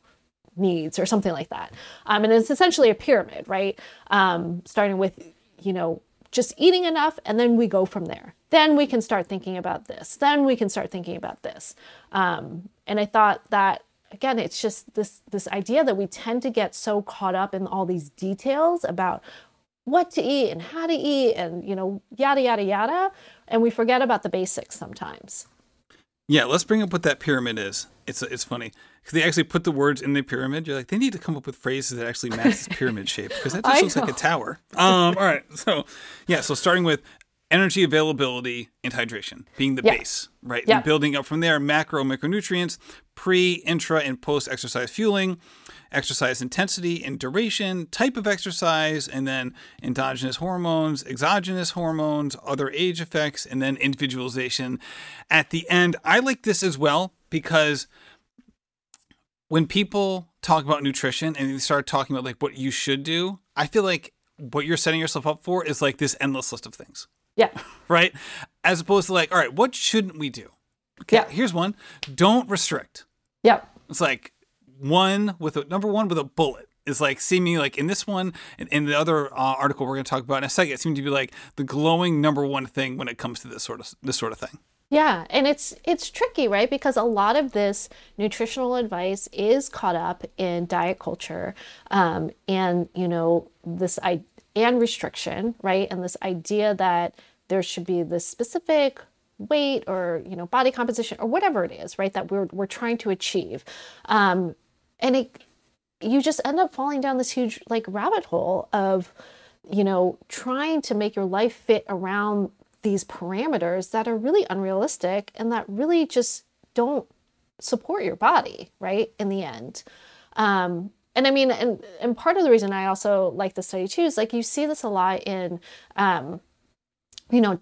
Speaker 2: needs or something like that. Um, and it's essentially a pyramid, right? Um, starting with, you know, just eating enough, and then we go from there. Then we can start thinking about this. Then we can start thinking about this. Um, and I thought that again, it's just this this idea that we tend to get so caught up in all these details about what to eat and how to eat and you know yada yada yada, and we forget about the basics sometimes.
Speaker 1: Yeah, let's bring up what that pyramid is. It's it's funny because they actually put the words in the pyramid. You're like, they need to come up with phrases that actually match this pyramid shape because that just looks like a tower. Um, all right, so yeah, so starting with energy availability and hydration being the
Speaker 2: Yeah.
Speaker 1: base, right?
Speaker 2: Yeah.
Speaker 1: And building up from there, macro micronutrients, pre, intra, and post exercise fueling, exercise intensity and duration, type of exercise, and then endogenous hormones, exogenous hormones, other age effects, and then individualization at the end. I like this as well because when people talk about nutrition and they start talking about like what you should do, I feel like what you're setting yourself up for is like this endless list of things,
Speaker 2: Yeah.
Speaker 1: right? As opposed to like, all right, what shouldn't we do? Okay,
Speaker 2: Yeah.
Speaker 1: here's one. Don't restrict.
Speaker 2: Yep.
Speaker 1: It's like one with a number one with a bullet is like seeming like in this one and in the other uh, article we're going to talk about in a second, it seemed to be like the glowing number one thing when it comes to this sort of this sort of thing.
Speaker 2: Yeah, and it's it's tricky, right? Because a lot of this nutritional advice is caught up in diet culture, um, and you know this I and restriction, right? And this idea that there should be this specific weight or you know body composition or whatever it is, right? That we're we're trying to achieve, um, and it you just end up falling down this huge like rabbit hole of you know trying to make your life fit around these parameters that are really unrealistic and that really just don't support your body right in the end. Um and i mean and and part of the reason i also like the study too is like you see this a lot in um you know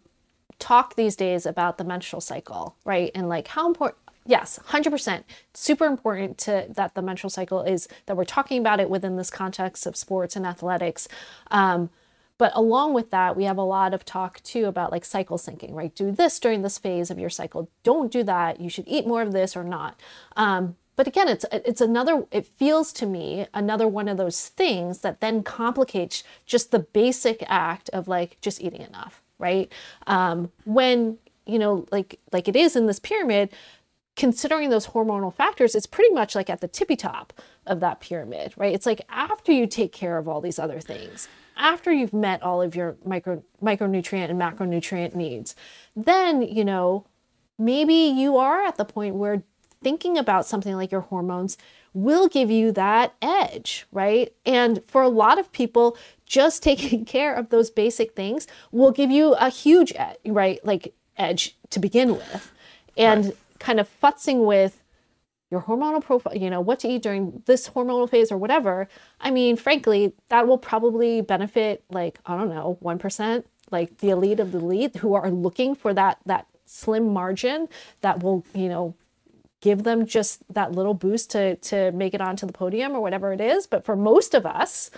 Speaker 2: talk these days about the menstrual cycle right? And like how important yes 100% super important to that the menstrual cycle is that we're talking about it within this context of sports and athletics. Um, but along with that we have a lot of talk too about like cycle syncing right? Do this during this phase of your cycle. Don't do that. You should eat more of this or not. Um, but again it's it's another it feels to me another one of those things that then complicates just the basic act of like just eating enough right? Um, when you know, like like it is in this pyramid, considering those hormonal factors, it's pretty much like at the tippy top of that pyramid, right? It's like after you take care of all these other things, after you've met all of your micro micronutrient and macronutrient needs, then you know maybe you are at the point where thinking about something like your hormones will give you that edge, right? And for a lot of people, just taking care of those basic things will give you a huge edge, right? Like edge to begin with. And right. kind of futzing with your hormonal profile, you know, what to eat during this hormonal phase or whatever. I mean, frankly, that will probably benefit like, I don't know, 1%, like the elite of the elite who are looking for that that slim margin that will, you know, give them just that little boost to to make it onto the podium or whatever it is. But for most of us,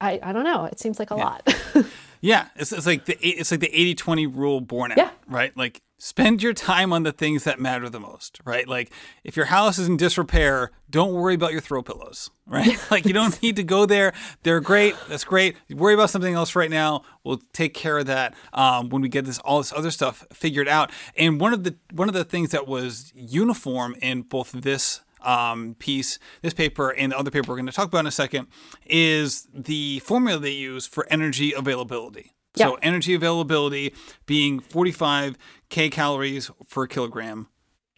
Speaker 2: I, I don't know. It seems like a yeah. lot.
Speaker 1: yeah, it's, it's like the it's like the 80-20 rule born out, yeah. right? Like spend your time on the things that matter the most, right? Like if your house is in disrepair, don't worry about your throw pillows, right? like you don't need to go there. They're great. That's great. Worry about something else right now. We'll take care of that um, when we get this all this other stuff figured out. And one of the one of the things that was uniform in both this um, piece, this paper, and the other paper we're going to talk about in a second, is the formula they use for energy availability. Yeah. So energy availability being 45 k calories per kilogram.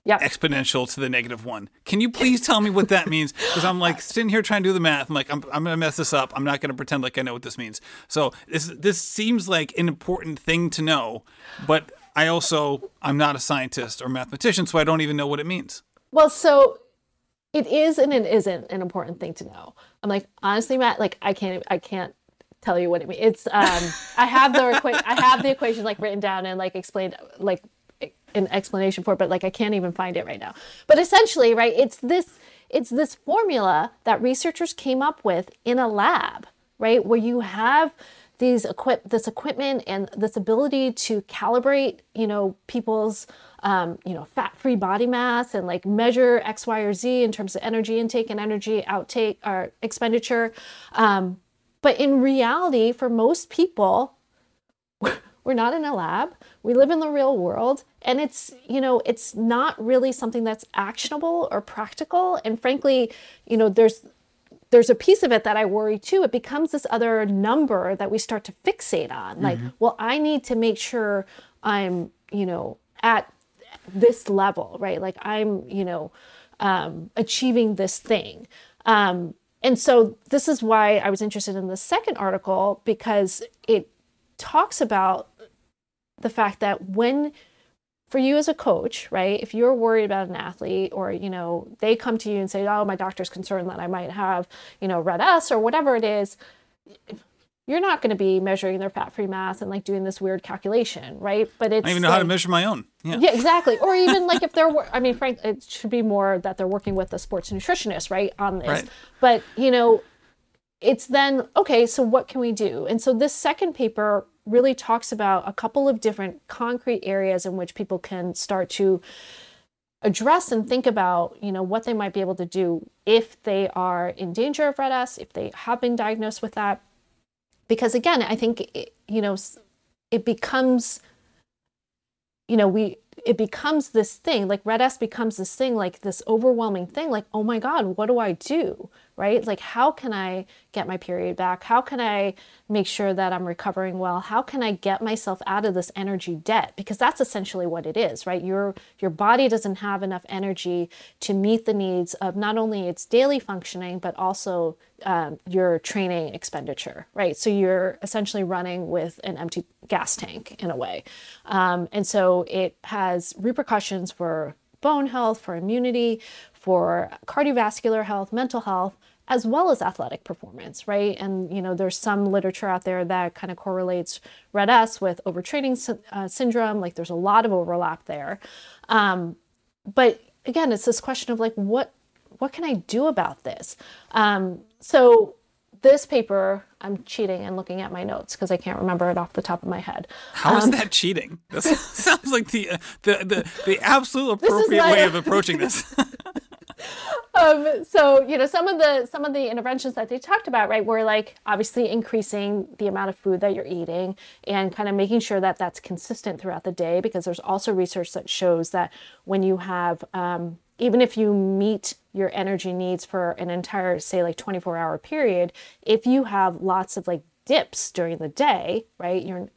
Speaker 2: Yep.
Speaker 1: exponential to the negative one. Can you please tell me what that means? Because I'm like sitting here trying to do the math. I'm like, I'm, I'm going to mess this up. I'm not going to pretend like I know what this means. So this this seems like an important thing to know, but I also I'm not a scientist or mathematician, so I don't even know what it means.
Speaker 2: Well, so it is and it isn't an important thing to know. I'm like, honestly, Matt, like I can't I can't tell you what it means. It's um I have the equa- I have the equation like written down and like explained like an explanation for it, but like I can't even find it right now. But essentially, right, it's this it's this formula that researchers came up with in a lab, right, where you have these equip this equipment and this ability to calibrate, you know, people's um, you know, fat-free body mass and like measure X, Y, or Z in terms of energy intake and energy outtake or expenditure. Um, but in reality, for most people, we're not in a lab. We live in the real world, and it's you know it's not really something that's actionable or practical. And frankly, you know, there's there's a piece of it that I worry too. It becomes this other number that we start to fixate on. Like, mm-hmm. well, I need to make sure I'm, you know, at this level, right? Like I'm, you know, um, achieving this thing. Um, and so this is why I was interested in the second article because it talks about the fact that when for you as a coach, right? If you're worried about an athlete or, you know, they come to you and say, "Oh, my doctor's concerned that I might have, you know, RED-S or whatever it is," you're not going to be measuring their fat-free mass and like doing this weird calculation, right?
Speaker 1: But it's I even know
Speaker 2: like,
Speaker 1: how to measure my own. Yeah,
Speaker 2: yeah exactly. Or even like if they're, I mean, frank, it should be more that they're working with a sports nutritionist, right, on this. Right. But you know, it's then okay. So what can we do? And so this second paper really talks about a couple of different concrete areas in which people can start to address and think about you know what they might be able to do if they are in danger of RED-S, if they have been diagnosed with that because again i think it, you know it becomes you know we it becomes this thing like RED-S becomes this thing like this overwhelming thing like oh my god what do i do right? Like, how can I get my period back? How can I make sure that I'm recovering well? How can I get myself out of this energy debt? Because that's essentially what it is, right? Your your body doesn't have enough energy to meet the needs of not only its daily functioning but also um, your training expenditure, right? So you're essentially running with an empty gas tank in a way, um, and so it has repercussions for bone health, for immunity, for cardiovascular health, mental health, as well as athletic performance, right? And you know, there's some literature out there that kind of correlates RED-S with overtraining uh, syndrome. Like, there's a lot of overlap there. Um, but again, it's this question of like, what what can I do about this? Um, so this paper, I'm cheating and looking at my notes because I can't remember it off the top of my head.
Speaker 1: How um, is that cheating? This sounds like the, the the the absolute appropriate way of approaching this.
Speaker 2: um, so you know some of the some of the interventions that they talked about right were like obviously increasing the amount of food that you're eating and kind of making sure that that's consistent throughout the day because there's also research that shows that when you have um, even if you meet your energy needs for an entire say like 24 hour period if you have lots of like dips during the day right you're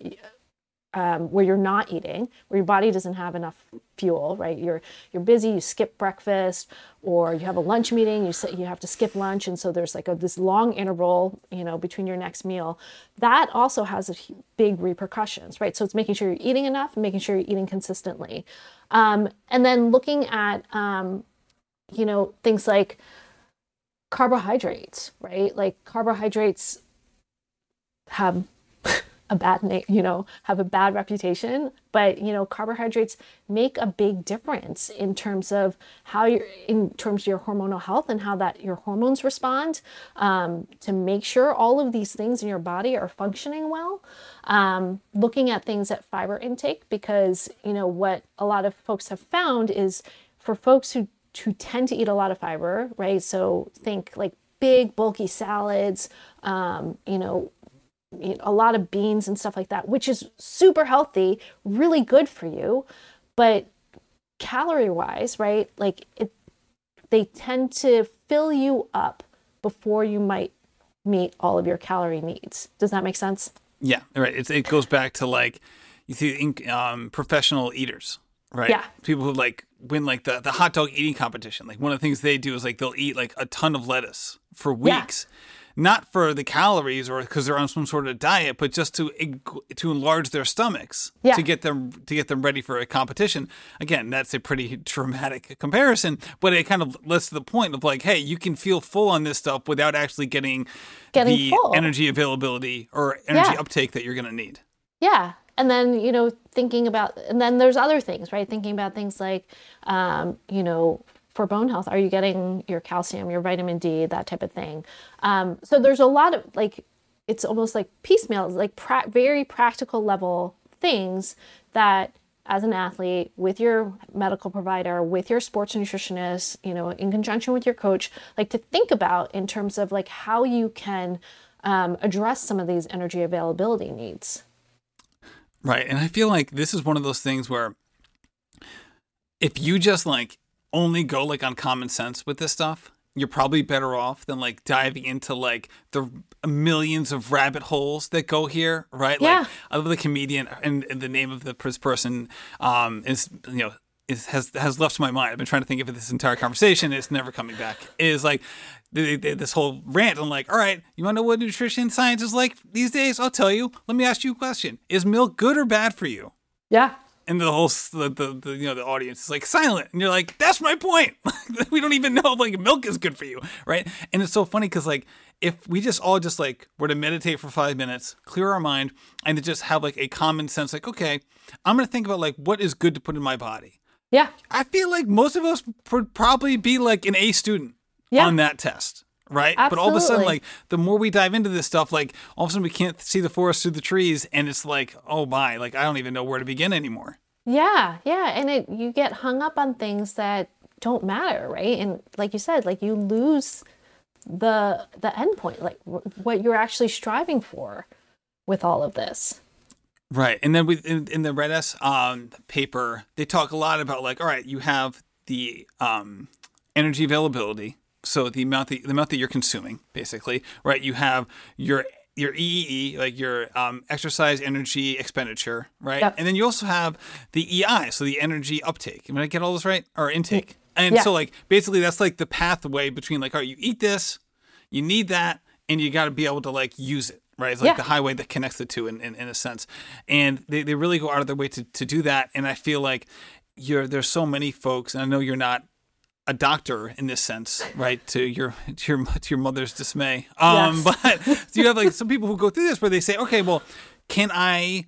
Speaker 2: um, where you're not eating, where your body doesn't have enough fuel, right? You're you're busy, you skip breakfast, or you have a lunch meeting, you you have to skip lunch, and so there's like a, this long interval, you know, between your next meal. That also has a big repercussions, right? So it's making sure you're eating enough, and making sure you're eating consistently, um, and then looking at, um, you know, things like carbohydrates, right? Like carbohydrates have a bad name, you know, have a bad reputation. But you know, carbohydrates make a big difference in terms of how you're in terms of your hormonal health and how that your hormones respond. Um, to make sure all of these things in your body are functioning well. Um, looking at things at fiber intake because you know what a lot of folks have found is for folks who who tend to eat a lot of fiber, right? So think like big bulky salads, um, you know, a lot of beans and stuff like that, which is super healthy, really good for you. But calorie wise, right? Like it, they tend to fill you up before you might meet all of your calorie needs. Does that make sense?
Speaker 1: Yeah, right. It's, it goes back to like you see um, professional eaters, right?
Speaker 2: Yeah.
Speaker 1: People who like win like the, the hot dog eating competition. Like one of the things they do is like they'll eat like a ton of lettuce for weeks. Yeah not for the calories or because they're on some sort of diet, but just to to enlarge their stomachs
Speaker 2: yeah.
Speaker 1: to get them to get them ready for a competition. Again, that's a pretty dramatic comparison, but it kind of lets to the point of like, hey, you can feel full on this stuff without actually getting,
Speaker 2: getting
Speaker 1: the
Speaker 2: full.
Speaker 1: energy availability or energy yeah. uptake that you're going to need.
Speaker 2: Yeah, and then you know thinking about and then there's other things right thinking about things like um, you know for bone health? Are you getting your calcium, your vitamin D, that type of thing? Um, so there's a lot of like, it's almost like piecemeal, like pra- very practical level things that as an athlete with your medical provider with your sports nutritionist you know in conjunction with your coach like to think about in terms of like how you can um, address some of these energy availability needs
Speaker 1: right and i feel like this is one of those things where if you just like only go like on common sense with this stuff, you're probably better off than like diving into like the millions of rabbit holes that go here, right?
Speaker 2: Yeah.
Speaker 1: Like I love the comedian and, and the name of the person um, is you know is, has has left my mind. I've been trying to think of it this entire conversation. It's never coming back. Is like this whole rant. I'm like, all right, you want to know what nutrition science is like these days? I'll tell you. Let me ask you a question: Is milk good or bad for you?
Speaker 2: Yeah
Speaker 1: and the whole the, the, the, you know the audience. Is like silent. And you're like that's my point. We don't even know if like milk is good for you right? And it's so funny because like if we just all just like were to meditate for five minutes clear our mind and to just have like a common sense like okay i'm gonna think about like what is good to put in my body.
Speaker 2: Yeah.
Speaker 1: I feel like most of us would probably be like an a student yeah. on that test right?
Speaker 2: Absolutely.
Speaker 1: But all of a sudden, like the more we dive into this stuff, like all of a sudden we can't see the forest through the trees, and it's like, oh my, like I don't even know where to begin anymore.
Speaker 2: Yeah, yeah, and it you get hung up on things that don't matter, right? And like you said, like you lose the the end point, like what you're actually striving for with all of this.
Speaker 1: Right, and then we in, in the Red S um, paper, they talk a lot about like, all right, you have the um, energy availability, so the amount that, the amount that you're consuming, basically, right? You have your your EEE, like your um, exercise energy expenditure, right?
Speaker 2: Yep.
Speaker 1: And then you also have the EI, so the energy uptake. Am I get all this right? Or intake. And
Speaker 2: yeah.
Speaker 1: so, like, basically, that's like the pathway between, like, all right, you eat this, you need that, and you got to be able to, like, use it, right? It's like
Speaker 2: yeah.
Speaker 1: the highway that connects the two in, in, in a sense. And they, they really go out of their way to, to do that. And I feel like you're, there's so many folks, and I know you're not a doctor in this sense, right? To your to your to your mother's dismay. Um,
Speaker 2: yes.
Speaker 1: but you have like some people who go through this where they say, okay, well, can I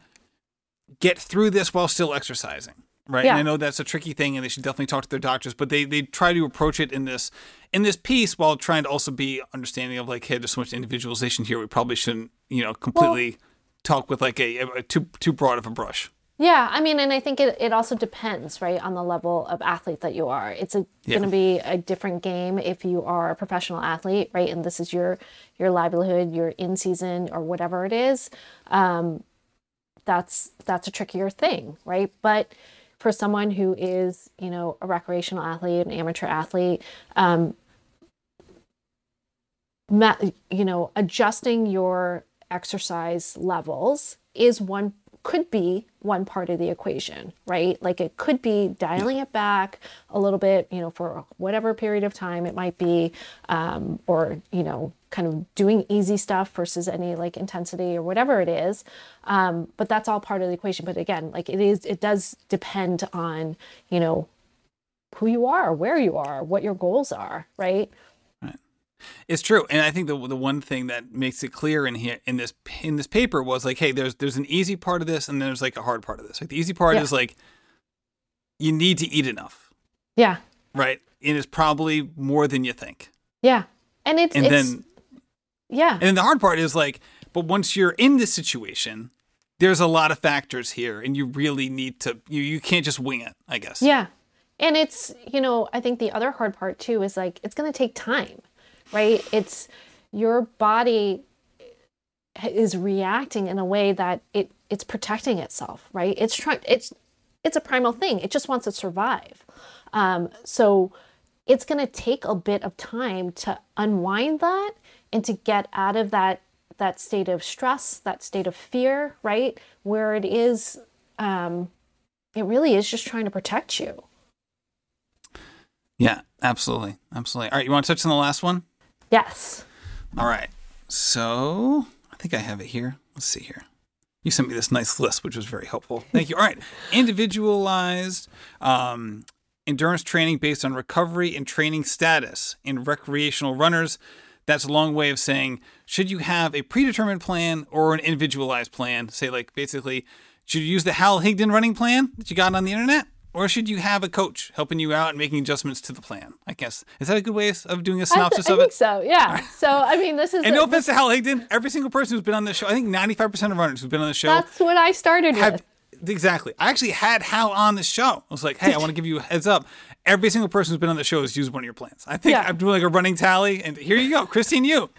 Speaker 1: get through this while still exercising? Right.
Speaker 2: Yeah.
Speaker 1: And I know that's a tricky thing and they should definitely talk to their doctors, but they they try to approach it in this in this piece while trying to also be understanding of like, hey, there's so much individualization here. We probably shouldn't, you know, completely well, talk with like a, a too too broad of a brush.
Speaker 2: Yeah, I mean, and I think it, it also depends, right, on the level of athlete that you are. It's
Speaker 1: Yeah.
Speaker 2: going to be a different game if you are a professional athlete, right, and this is your your livelihood, your in season or whatever it is. Um, that's that's a trickier thing, right? But for someone who is, you know, a recreational athlete, an amateur athlete, um, you know, adjusting your exercise levels is one could be one part of the equation, right? Like it could be dialing it back a little bit, you know, for whatever period of time it might be, um, or you know, kind of doing easy stuff versus any like intensity or whatever it is. Um, but that's all part of the equation. But again, like it is, it does depend on you know who you are, where you are, what your goals are, right?
Speaker 1: It's true, and I think the the one thing that makes it clear in here in this in this paper was like, hey, there's there's an easy part of this, and there's like a hard part of this. Like the easy part
Speaker 2: Yeah.
Speaker 1: is like you need to eat enough,
Speaker 2: Yeah,
Speaker 1: right? And it's probably more than you think.
Speaker 2: yeah, and it's
Speaker 1: And
Speaker 2: it's
Speaker 1: then
Speaker 2: yeah,
Speaker 1: and then the hard part is like, but once you're in this situation, there's a lot of factors here, and you really need to you you can't just wing it. I guess.
Speaker 2: Yeah. And it's, you know, I think the other hard part too is like it's going to take time, right? It's your body is reacting in a way that it it's protecting itself, right? It's trying it's it's a primal thing. It just wants to survive. Um, so it's going to take a bit of time to unwind that and to get out of that that state of stress, that state of fear, right? Where it is um, it really is just trying to protect you.
Speaker 1: Yeah. Absolutely. Absolutely. All right. You want to touch on the last one?
Speaker 2: Yes.
Speaker 1: All right. So I think I have it here. Let's see here. You sent me this nice list, which was very helpful. Thank you. All right. Individualized um, endurance training based on recovery and training status in recreational runners. That's a long way of saying should you have a predetermined plan or an individualized plan? Say, like, basically, should you use the Hal Higdon running plan that you got on the internet? Or should you have a coach helping you out and making adjustments to the plan? I guess. Is that a good way of doing a
Speaker 2: I, th-
Speaker 1: synopsis
Speaker 2: I
Speaker 1: of
Speaker 2: think
Speaker 1: it?
Speaker 2: so. Yeah. So I mean, this is
Speaker 1: And no
Speaker 2: a-
Speaker 1: offense to Hal Higdon, every single person who's been on this show, I think 95% of runners who've been on the show
Speaker 2: that's what I started
Speaker 1: have
Speaker 2: with.
Speaker 1: exactly. I actually had Hal on the show. I was like, hey, I want to give you a heads up. Every single person who's been on the show has used one of your plans. I think
Speaker 2: Yeah.
Speaker 1: I'm doing like a running tally, and here you go, Christine. You,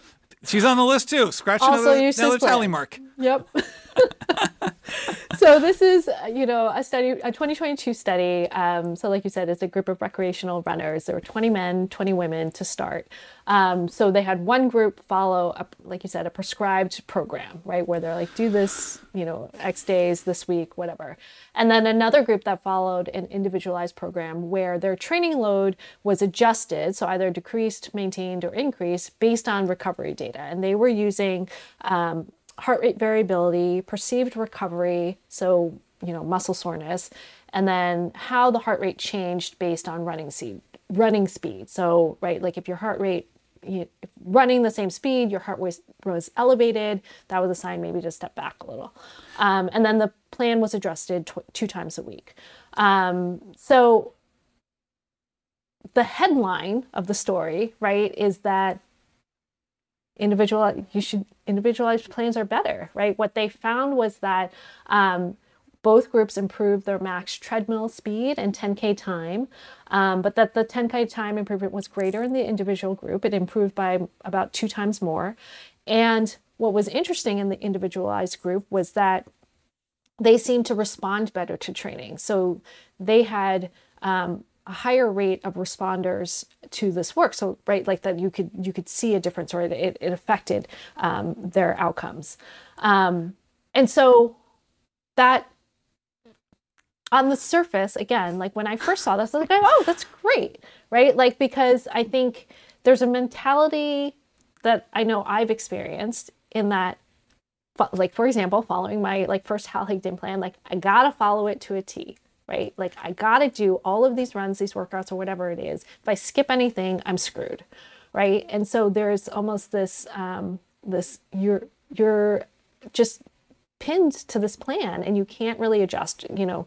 Speaker 1: she's on the list too. Scratch
Speaker 2: Also
Speaker 1: another, another tally mark.
Speaker 2: Yep. so this is, you know, a study, a 2022 study. Um, so like you said, it's a group of recreational runners. There were 20 men, 20 women to start. Um, so they had one group follow, a, like you said, a prescribed program, right, where they're like, do this, you know, X days this week, whatever. And then another group that followed an individualized program where their training load was adjusted, so either decreased, maintained, or increased based on recovery data. And they were using um, heart rate variability, perceived recovery, so you know muscle soreness, and then how the heart rate changed based on running speed. Running speed. So right, like if your heart rate you, running the same speed, your heart was was elevated. That was a sign maybe to step back a little. Um, and then the plan was adjusted tw- two times a week. Um, so the headline of the story, right, is that individual you should individualized plans are better right? What they found was that um, both groups improved their max treadmill speed and 10k time um, but that the 10k time improvement was greater in the individual group. It improved by about two times more. And what was interesting in the individualized group was that they seemed to respond better to training. So they had um, a higher rate of responders to this work. So right like that you could you could see a difference or it, it, affected um, their outcomes. Um, and so that on the surface again like when i first saw this i was like oh that's great right? Like because i think there's a mentality that i know i've experienced in that like for example following my like first hal higdon plan like i gotta follow it to a t right? Like i gotta do all of these runs these workouts or whatever it is. If i skip anything i'm screwed right? And so there's almost this um this you're you're just pinned to this plan and you can't really adjust you know.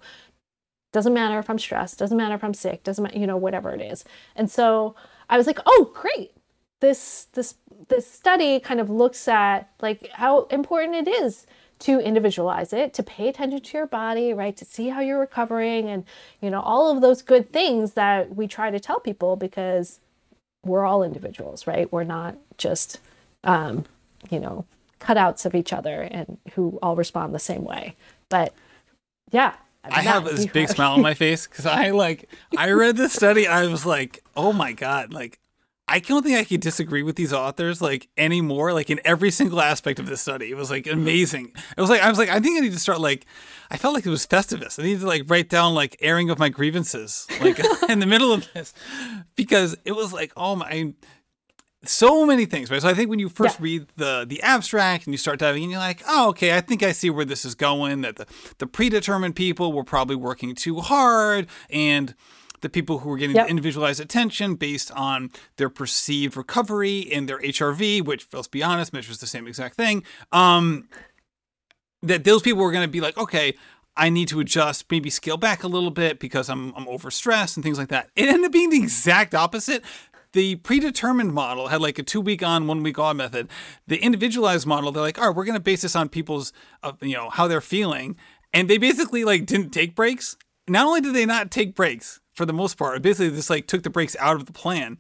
Speaker 2: Doesn't matter if i'm stressed doesn't matter if i'm sick doesn't matter you know whatever it is. And so i was like oh great. This this this study kind of looks at like how important it is to individualize it, to pay attention to your body, right? To see how you're recovering and, you know, all of those good things that we try to tell people because we're all individuals, right? We're not just, um, you know, cutouts of each other and who all respond the same way. But yeah.
Speaker 1: I have this big smile on my face because I like I read this study. I was like, oh my god, like I don't think I could disagree with these authors like anymore. Like in every single aspect of this study, it was like mm-hmm. amazing. It was like I was like I think I need to start like I felt like it was Festivus. I need to like write down like airing of my grievances like in the middle of this because it was like oh my so many things right so i think when you first yeah. read the the abstract and you start diving in you're like oh okay i think i see where this is going that the, the predetermined people were probably working too hard and the people who were getting yep. individualized attention based on their perceived recovery and their HRV, which let's be honest, measures the same exact thing. Um, that those people were going to be like, okay, I need to adjust, maybe scale back a little bit because I'm I'm overstressed and things like that. It ended up being the exact opposite. The predetermined model had like a two week on, one week off method. The individualized model, they're like, all right, we're going to base this on people's, uh, you know, how they're feeling, and they basically like didn't take breaks. Not only did they not take breaks, for the most part. Basically, just like took the breaks out of the plan,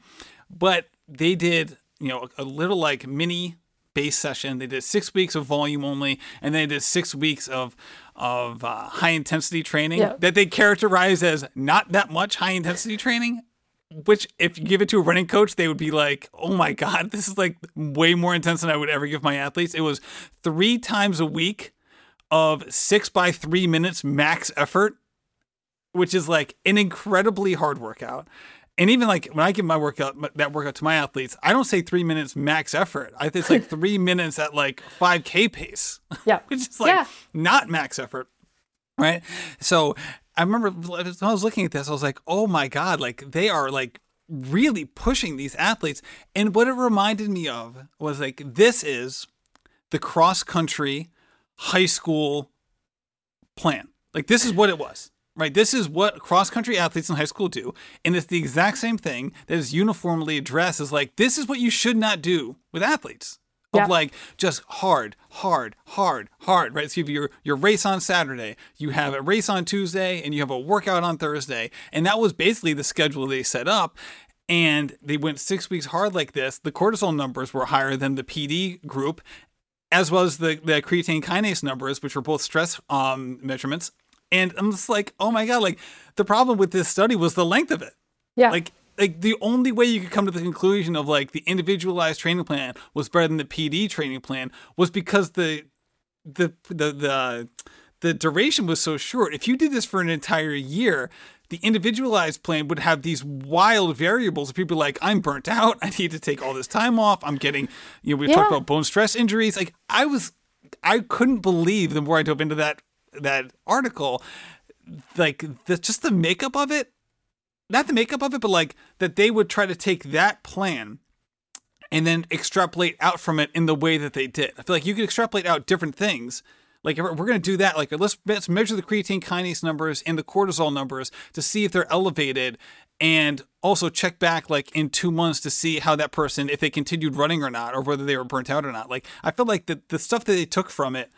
Speaker 1: but they did you know a little like mini base session. They did six weeks of volume only, and they did six weeks of of uh, high intensity training yeah. that they characterize as not that much high intensity training. Which, if you give it to a running coach, they would be like, "Oh my god, this is like way more intense than I would ever give my athletes." It was three times a week of six by three minutes max effort which is like an incredibly hard workout. And even like when I give my workout, that workout to my athletes, I don't say three minutes max effort. I think it's like three minutes at like 5K pace.
Speaker 2: Yeah.
Speaker 1: which is like yeah. not max effort. Right. So I remember when I was looking at this, I was like, oh my God, like they are like really pushing these athletes. And what it reminded me of was like, this is the cross country high school plan. Like, this is what it was right? This is what cross country athletes in high school do. And it's the exact same thing that is uniformly addressed as like, this is what you should not do with athletes. Of yeah. like just hard, hard, hard, hard, right? So you have your, your race on Saturday, you have a race on Tuesday, and you have a workout on Thursday. And that was basically the schedule they set up. And they went six weeks hard like this. The cortisol numbers were higher than the PD group, as well as the, the creatine kinase numbers, which were both stress um, measurements and I'm just like, oh my god, like the problem with this study was the length of it.
Speaker 2: Yeah.
Speaker 1: Like like the only way you could come to the conclusion of like the individualized training plan was better than the PD training plan was because the the the the the duration was so short. If you did this for an entire year, the individualized plan would have these wild variables. People like, I'm burnt out. I need to take all this time off. I'm getting, you know, we yeah. talked about bone stress injuries. Like I was, I couldn't believe the more I dove into that that article, like the, just the makeup of it, not the makeup of it, but like that they would try to take that plan and then extrapolate out from it in the way that they did. I feel like you could extrapolate out different things. Like we're going to do that. Like let's let's measure the creatine kinase numbers and the cortisol numbers to see if they're elevated, and also check back like in two months to see how that person if they continued running or not, or whether they were burnt out or not. Like I feel like the the stuff that they took from it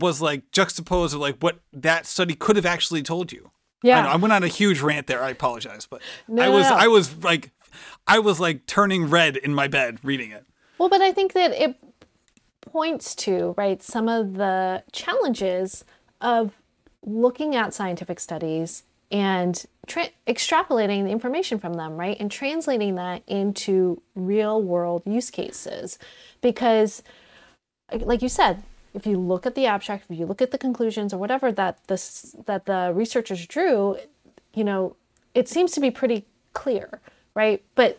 Speaker 1: was like juxtaposed of like what that study could have actually told you.
Speaker 2: Yeah,
Speaker 1: I, I went on a huge rant there. I apologize, but no, I was no. I was like I was like turning red in my bed reading it.
Speaker 2: Well, but I think that it points to right some of the challenges of looking at scientific studies and tra- extrapolating the information from them, right, and translating that into real world use cases, because like you said if you look at the abstract, if you look at the conclusions or whatever that this that the researchers drew, you know, it seems to be pretty clear, right? But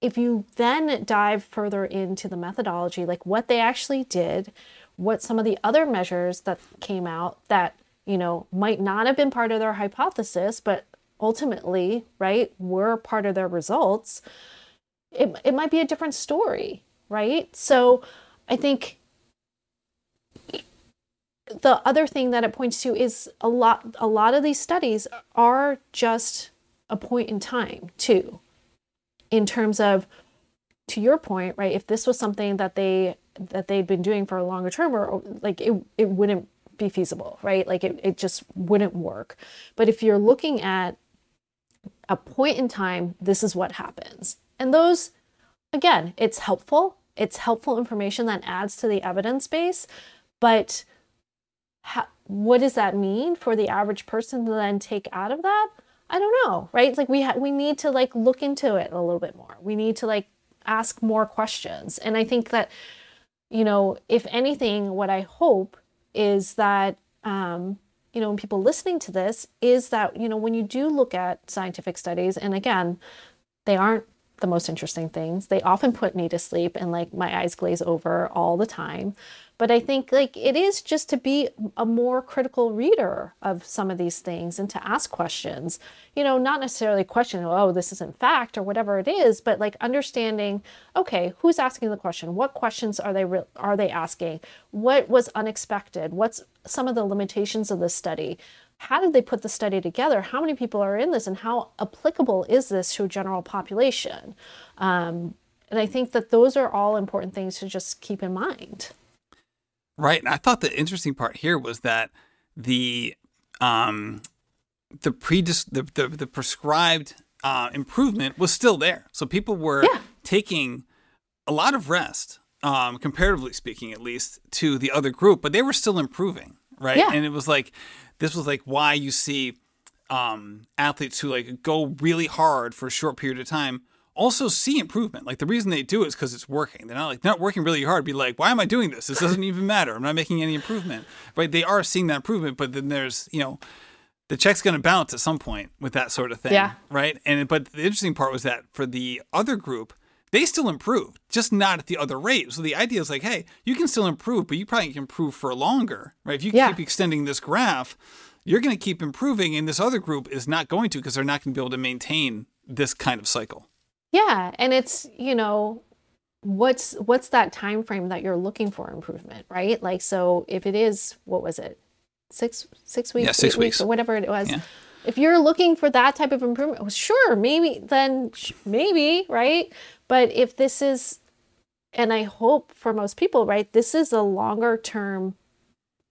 Speaker 2: if you then dive further into the methodology, like what they actually did, what some of the other measures that came out that, you know, might not have been part of their hypothesis, but ultimately, right, were part of their results, it, it might be a different story, right? So I think the other thing that it points to is a lot a lot of these studies are just a point in time too in terms of to your point, right, if this was something that they that they'd been doing for a longer term or, like it it wouldn't be feasible, right? Like it, it just wouldn't work. But if you're looking at a point in time, this is what happens. And those, again, it's helpful. It's helpful information that adds to the evidence base. But how, what does that mean for the average person to then take out of that? I don't know, right? Like we ha- we need to like look into it a little bit more. We need to like ask more questions. And I think that, you know, if anything, what I hope is that, um, you know, when people listening to this, is that, you know, when you do look at scientific studies, and again, they aren't the most interesting things. They often put me to sleep and like my eyes glaze over all the time. But I think like it is just to be a more critical reader of some of these things and to ask questions. You know, not necessarily question, oh, this isn't fact or whatever it is, but like understanding, okay, who's asking the question? What questions are they re- are they asking? What was unexpected? What's some of the limitations of this study? how did they put the study together? How many people are in this, and how applicable is this to a general population? Um, and I think that those are all important things to just keep in mind.
Speaker 1: Right. And I thought the interesting part here was that the um, the predis- the, the, the prescribed uh, improvement was still there. So people were yeah. taking a lot of rest, um, comparatively speaking, at least to the other group, but they were still improving, right? Yeah. And it was like this was like why you see um, athletes who like go really hard for a short period of time also see improvement. Like the reason they do it is because it's working. They're not like not working really hard. Be like, why am I doing this? This doesn't even matter. I'm not making any improvement. Right? They are seeing that improvement, but then there's you know the check's going to bounce at some point with that sort of thing.
Speaker 2: Yeah.
Speaker 1: Right. And but the interesting part was that for the other group, they still improved, just not at the other rate. So the idea is like, hey, you can still improve, but you probably can improve for longer, right? If you yeah. keep extending this graph, you're going to keep improving, and this other group is not going to because they're not going to be able to maintain this kind of cycle.
Speaker 2: Yeah, and it's you know what's what's that time frame that you're looking for improvement, right? Like so, if it is what was it, six six weeks,
Speaker 1: yeah, six weeks. weeks
Speaker 2: or whatever it was. Yeah if you're looking for that type of improvement, well, sure, maybe then maybe, right? But if this is, and I hope for most people, right, this is a longer term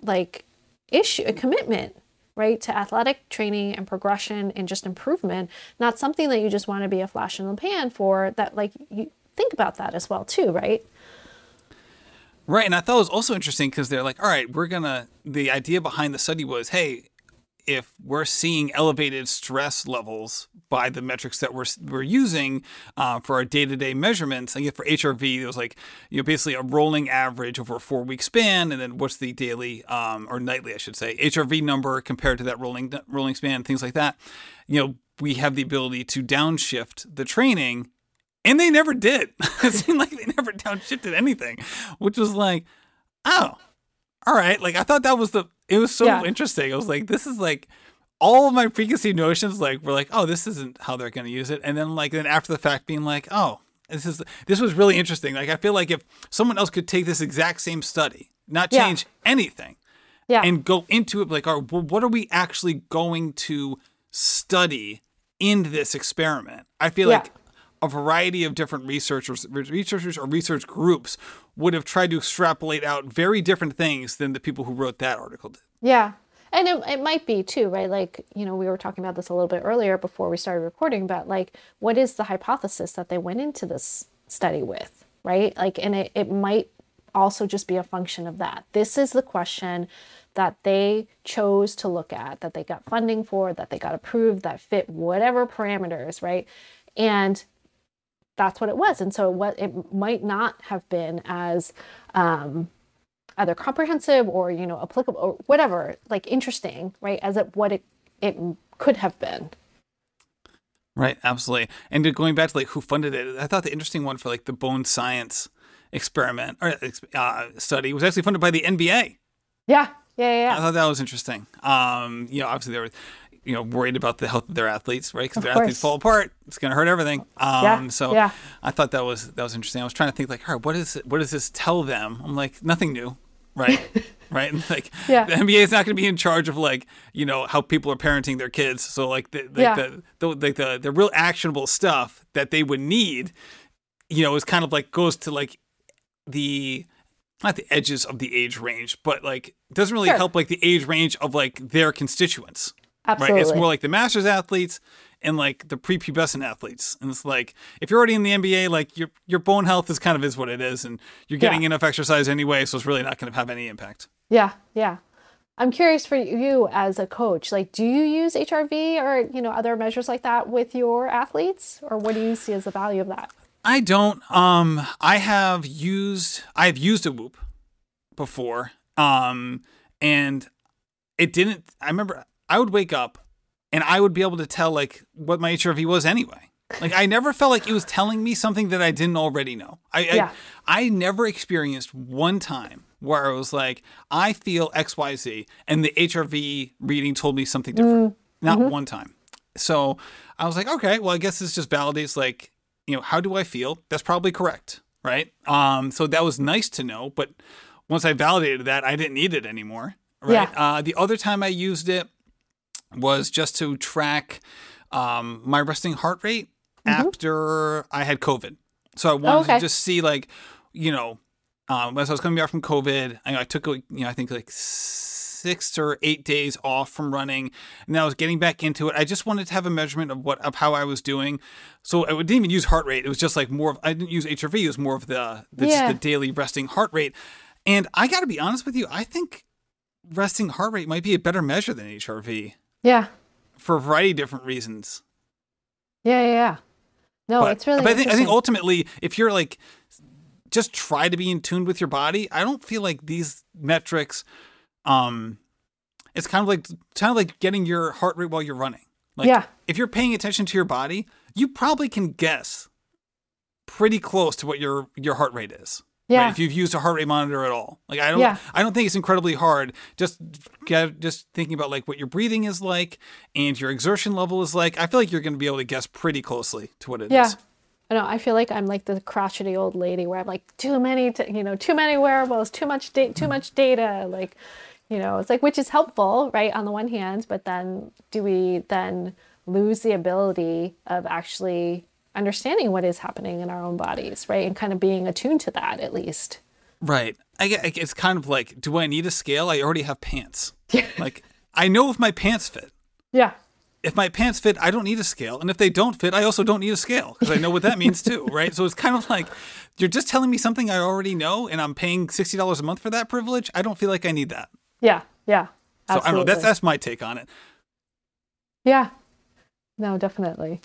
Speaker 2: like issue, a commitment, right, to athletic training and progression and just improvement, not something that you just want to be a flash in the pan for, that like you think about that as well, too, right?
Speaker 1: Right. And I thought it was also interesting because they're like, all right, we're to, the idea behind the study was, hey, if we're seeing elevated stress levels by the metrics that we're we're using uh, for our day to day measurements, like for HRV, it was like you know basically a rolling average over a four week span, and then what's the daily um, or nightly, I should say, HRV number compared to that rolling rolling span, things like that. You know, we have the ability to downshift the training, and they never did. it seemed like they never downshifted anything, which was like, oh, all right. Like I thought that was the it was so yeah. interesting. I was like, this is like all of my preconceived notions like were like, oh, this isn't how they're gonna use it. And then like then after the fact being like, oh, this is this was really interesting. Like I feel like if someone else could take this exact same study, not change yeah. anything,
Speaker 2: yeah.
Speaker 1: and go into it like, all right, well, what are we actually going to study in this experiment? I feel yeah. like a variety of different researchers, researchers or research groups would have tried to extrapolate out very different things than the people who wrote that article did.
Speaker 2: Yeah. And it, it might be too, right? Like, you know, we were talking about this a little bit earlier before we started recording but like, what is the hypothesis that they went into this study with, right? Like, and it, it might also just be a function of that. This is the question that they chose to look at, that they got funding for, that they got approved, that fit whatever parameters, right? And that's what it was. And so what it might not have been as um, either comprehensive or you know applicable or whatever, like interesting, right? As it what it it could have been.
Speaker 1: Right, absolutely. And going back to like who funded it, I thought the interesting one for like the bone science experiment or uh, study was actually funded by the NBA.
Speaker 2: Yeah, yeah, yeah. I
Speaker 1: thought that was interesting. Um, you know, obviously there was you know worried about the health of their athletes, right? Because their course. athletes fall apart, it's going to hurt everything. Um,
Speaker 2: yeah.
Speaker 1: So
Speaker 2: yeah.
Speaker 1: I thought that was that was interesting. I was trying to think like, all right, what is it, what does this tell them? I'm like, nothing new, right? right? And like
Speaker 2: yeah.
Speaker 1: the NBA is not going to be in charge of like you know how people are parenting their kids. So like the the, yeah. the, the, the, the, the real actionable stuff that they would need you know, is kind of like goes to like the not the edges of the age range, but like doesn't really
Speaker 2: Sure.
Speaker 1: help like the age range of like their constituents.
Speaker 2: Absolutely.
Speaker 1: Right? It's more like the masters athletes and like the prepubescent athletes. And it's like if you're already in the NBA, like your your bone health is kind of is what it is, and you're getting
Speaker 2: Yeah.
Speaker 1: enough exercise anyway, so it's really not going to have any impact.
Speaker 2: Yeah, yeah. I'm curious for you as a coach. Like, do you use HRV or you know other measures like that with your athletes, or what do you see as the value of that?
Speaker 1: I don't. Um, I have used I've used a Whoop before. Um, and it didn't. I remember I would wake up, and I would be able to tell like what my HRV was anyway. Like I never felt like it was telling me something that I didn't already know. I
Speaker 2: Yeah.
Speaker 1: I, I never experienced one time where I was like, I feel X Y Z, and the HRV reading told me something different. Not one time. So I was like, okay, well, I guess this just validates like, you know, how do I feel? That's probably correct, right? Um, so that was nice to know, but once I validated that, I didn't need it anymore, right?
Speaker 2: Yeah.
Speaker 1: Uh, the other time I used it was just to track um, my resting heart rate after I had COVID. So I wanted
Speaker 2: okay.
Speaker 1: to just see like, you know, um, as I was coming back from COVID, I, I took you know I think like six or eight days off from running, and I was getting back into it. I just wanted to have a measurement of what of how I was doing. So I didn't even use heart rate. It was just like more of I didn't use HRV. It was more of the the,
Speaker 2: Yeah.
Speaker 1: the daily resting heart rate. And I got to be honest with you, I think resting heart rate might be a better measure than HRV
Speaker 2: Yeah,
Speaker 1: for a variety of different reasons.
Speaker 2: yeah, yeah. yeah. No,
Speaker 1: but,
Speaker 2: it's really.
Speaker 1: but I think I think ultimately, if you're like just try to be in tune with your body, I don't feel like these metrics. Um, it's kind of like kind of like getting your heart rate while you're running. Like,
Speaker 2: Yeah.
Speaker 1: if you're paying attention to your body, you probably can guess pretty close to what your your heart rate is. Right?
Speaker 2: Yeah.
Speaker 1: If you've used a heart rate monitor at all, like I don't,
Speaker 2: Yeah.
Speaker 1: I don't think it's incredibly hard. Just get, just thinking about like what your breathing is like and your exertion level is like. I feel like you're going to be able to guess pretty closely to what it is.
Speaker 2: Yeah. I know. I feel like I'm like the crotchety old lady where I'm like too many, t- you know, too many wearables, too much data, too much data. Like, you know, it's like which is helpful, right? On the one hand, but then do we then lose the ability of actually understanding what is happening in our own bodies, right? And kind of being attuned to that at least.
Speaker 1: Right. I I- it's kind of like, do I need a scale? I already have pants. like I know if my pants fit.
Speaker 2: Yeah.
Speaker 1: If my pants fit, I don't need a scale. And if they don't fit, I also don't need a scale because I know what that means too, right? So it's kind of like you're just telling me something I already know and I'm paying $60 a month for that privilege. I don't feel like I need that.
Speaker 2: Yeah. Yeah. Absolutely.
Speaker 1: So I don't know. That's that's my take on it.
Speaker 2: yeah. No, definitely.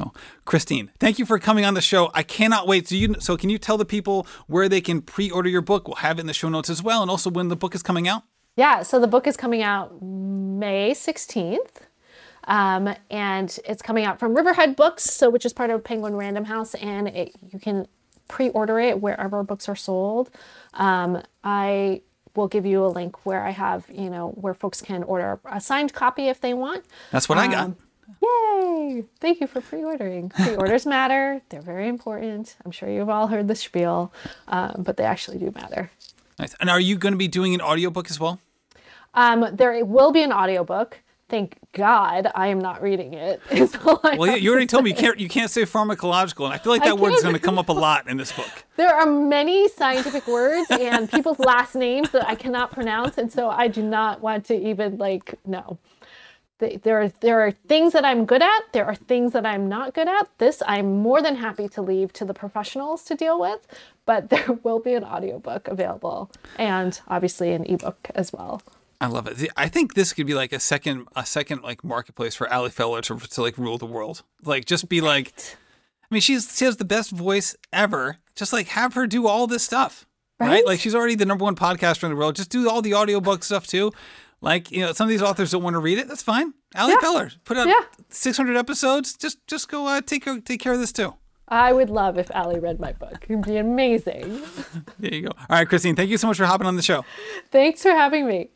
Speaker 1: So, Christine, thank you for coming on the show. I cannot wait. So, you, so can you tell the people where they can pre-order your book? We'll have it in the show notes as well, and also when the book is coming out.
Speaker 2: Yeah, so the book is coming out May 16th. Um, and it's coming out from Riverhead Books, so which is part of Penguin Random House, and it, you can pre-order it wherever books are sold. Um, I will give you a link where I have, you know, where folks can order a signed copy if they want.
Speaker 1: That's what I got.
Speaker 2: Yay! Thank you for pre-ordering. Pre-orders matter; they're very important. I'm sure you've all heard the spiel, um, but they actually do matter.
Speaker 1: Nice. And are you going to be doing an audiobook as well?
Speaker 2: Um, there will be an audiobook. Thank God I am not reading it. it. is all I
Speaker 1: Well, you, you already
Speaker 2: to
Speaker 1: told me you can't you can't say pharmacological, and I feel like that word
Speaker 2: can't.
Speaker 1: going to come up a lot in this book.
Speaker 2: There are many scientific words and people's last names that I cannot pronounce, and so I do not want to even like no. Th- There are there are things that I'm good at. There are things that I'm not good at. This I'm more than happy to leave to the professionals to deal with, but there will be an audiobook available and obviously an ebook as well.
Speaker 1: I love it. I think this could be like a second a second like marketplace for Ali Feller to to like rule the world. Like just be like, I mean, she's she has the best voice ever. Just like have her do all this stuff, right?
Speaker 2: Right?
Speaker 1: Like she's already the number one podcaster in the world. Just do all the audiobook stuff too. Like you know, some of these authors don't want to read it. That's fine. Ali
Speaker 2: Yeah.
Speaker 1: Feller put out
Speaker 2: Yeah.
Speaker 1: 600 episodes. Just just go uh, take care, take care of this too.
Speaker 2: I would love if Ali read my book. It'd be amazing.
Speaker 1: There you go. All right, Christine. Thank you so much for hopping on the show.
Speaker 2: Thanks for having me.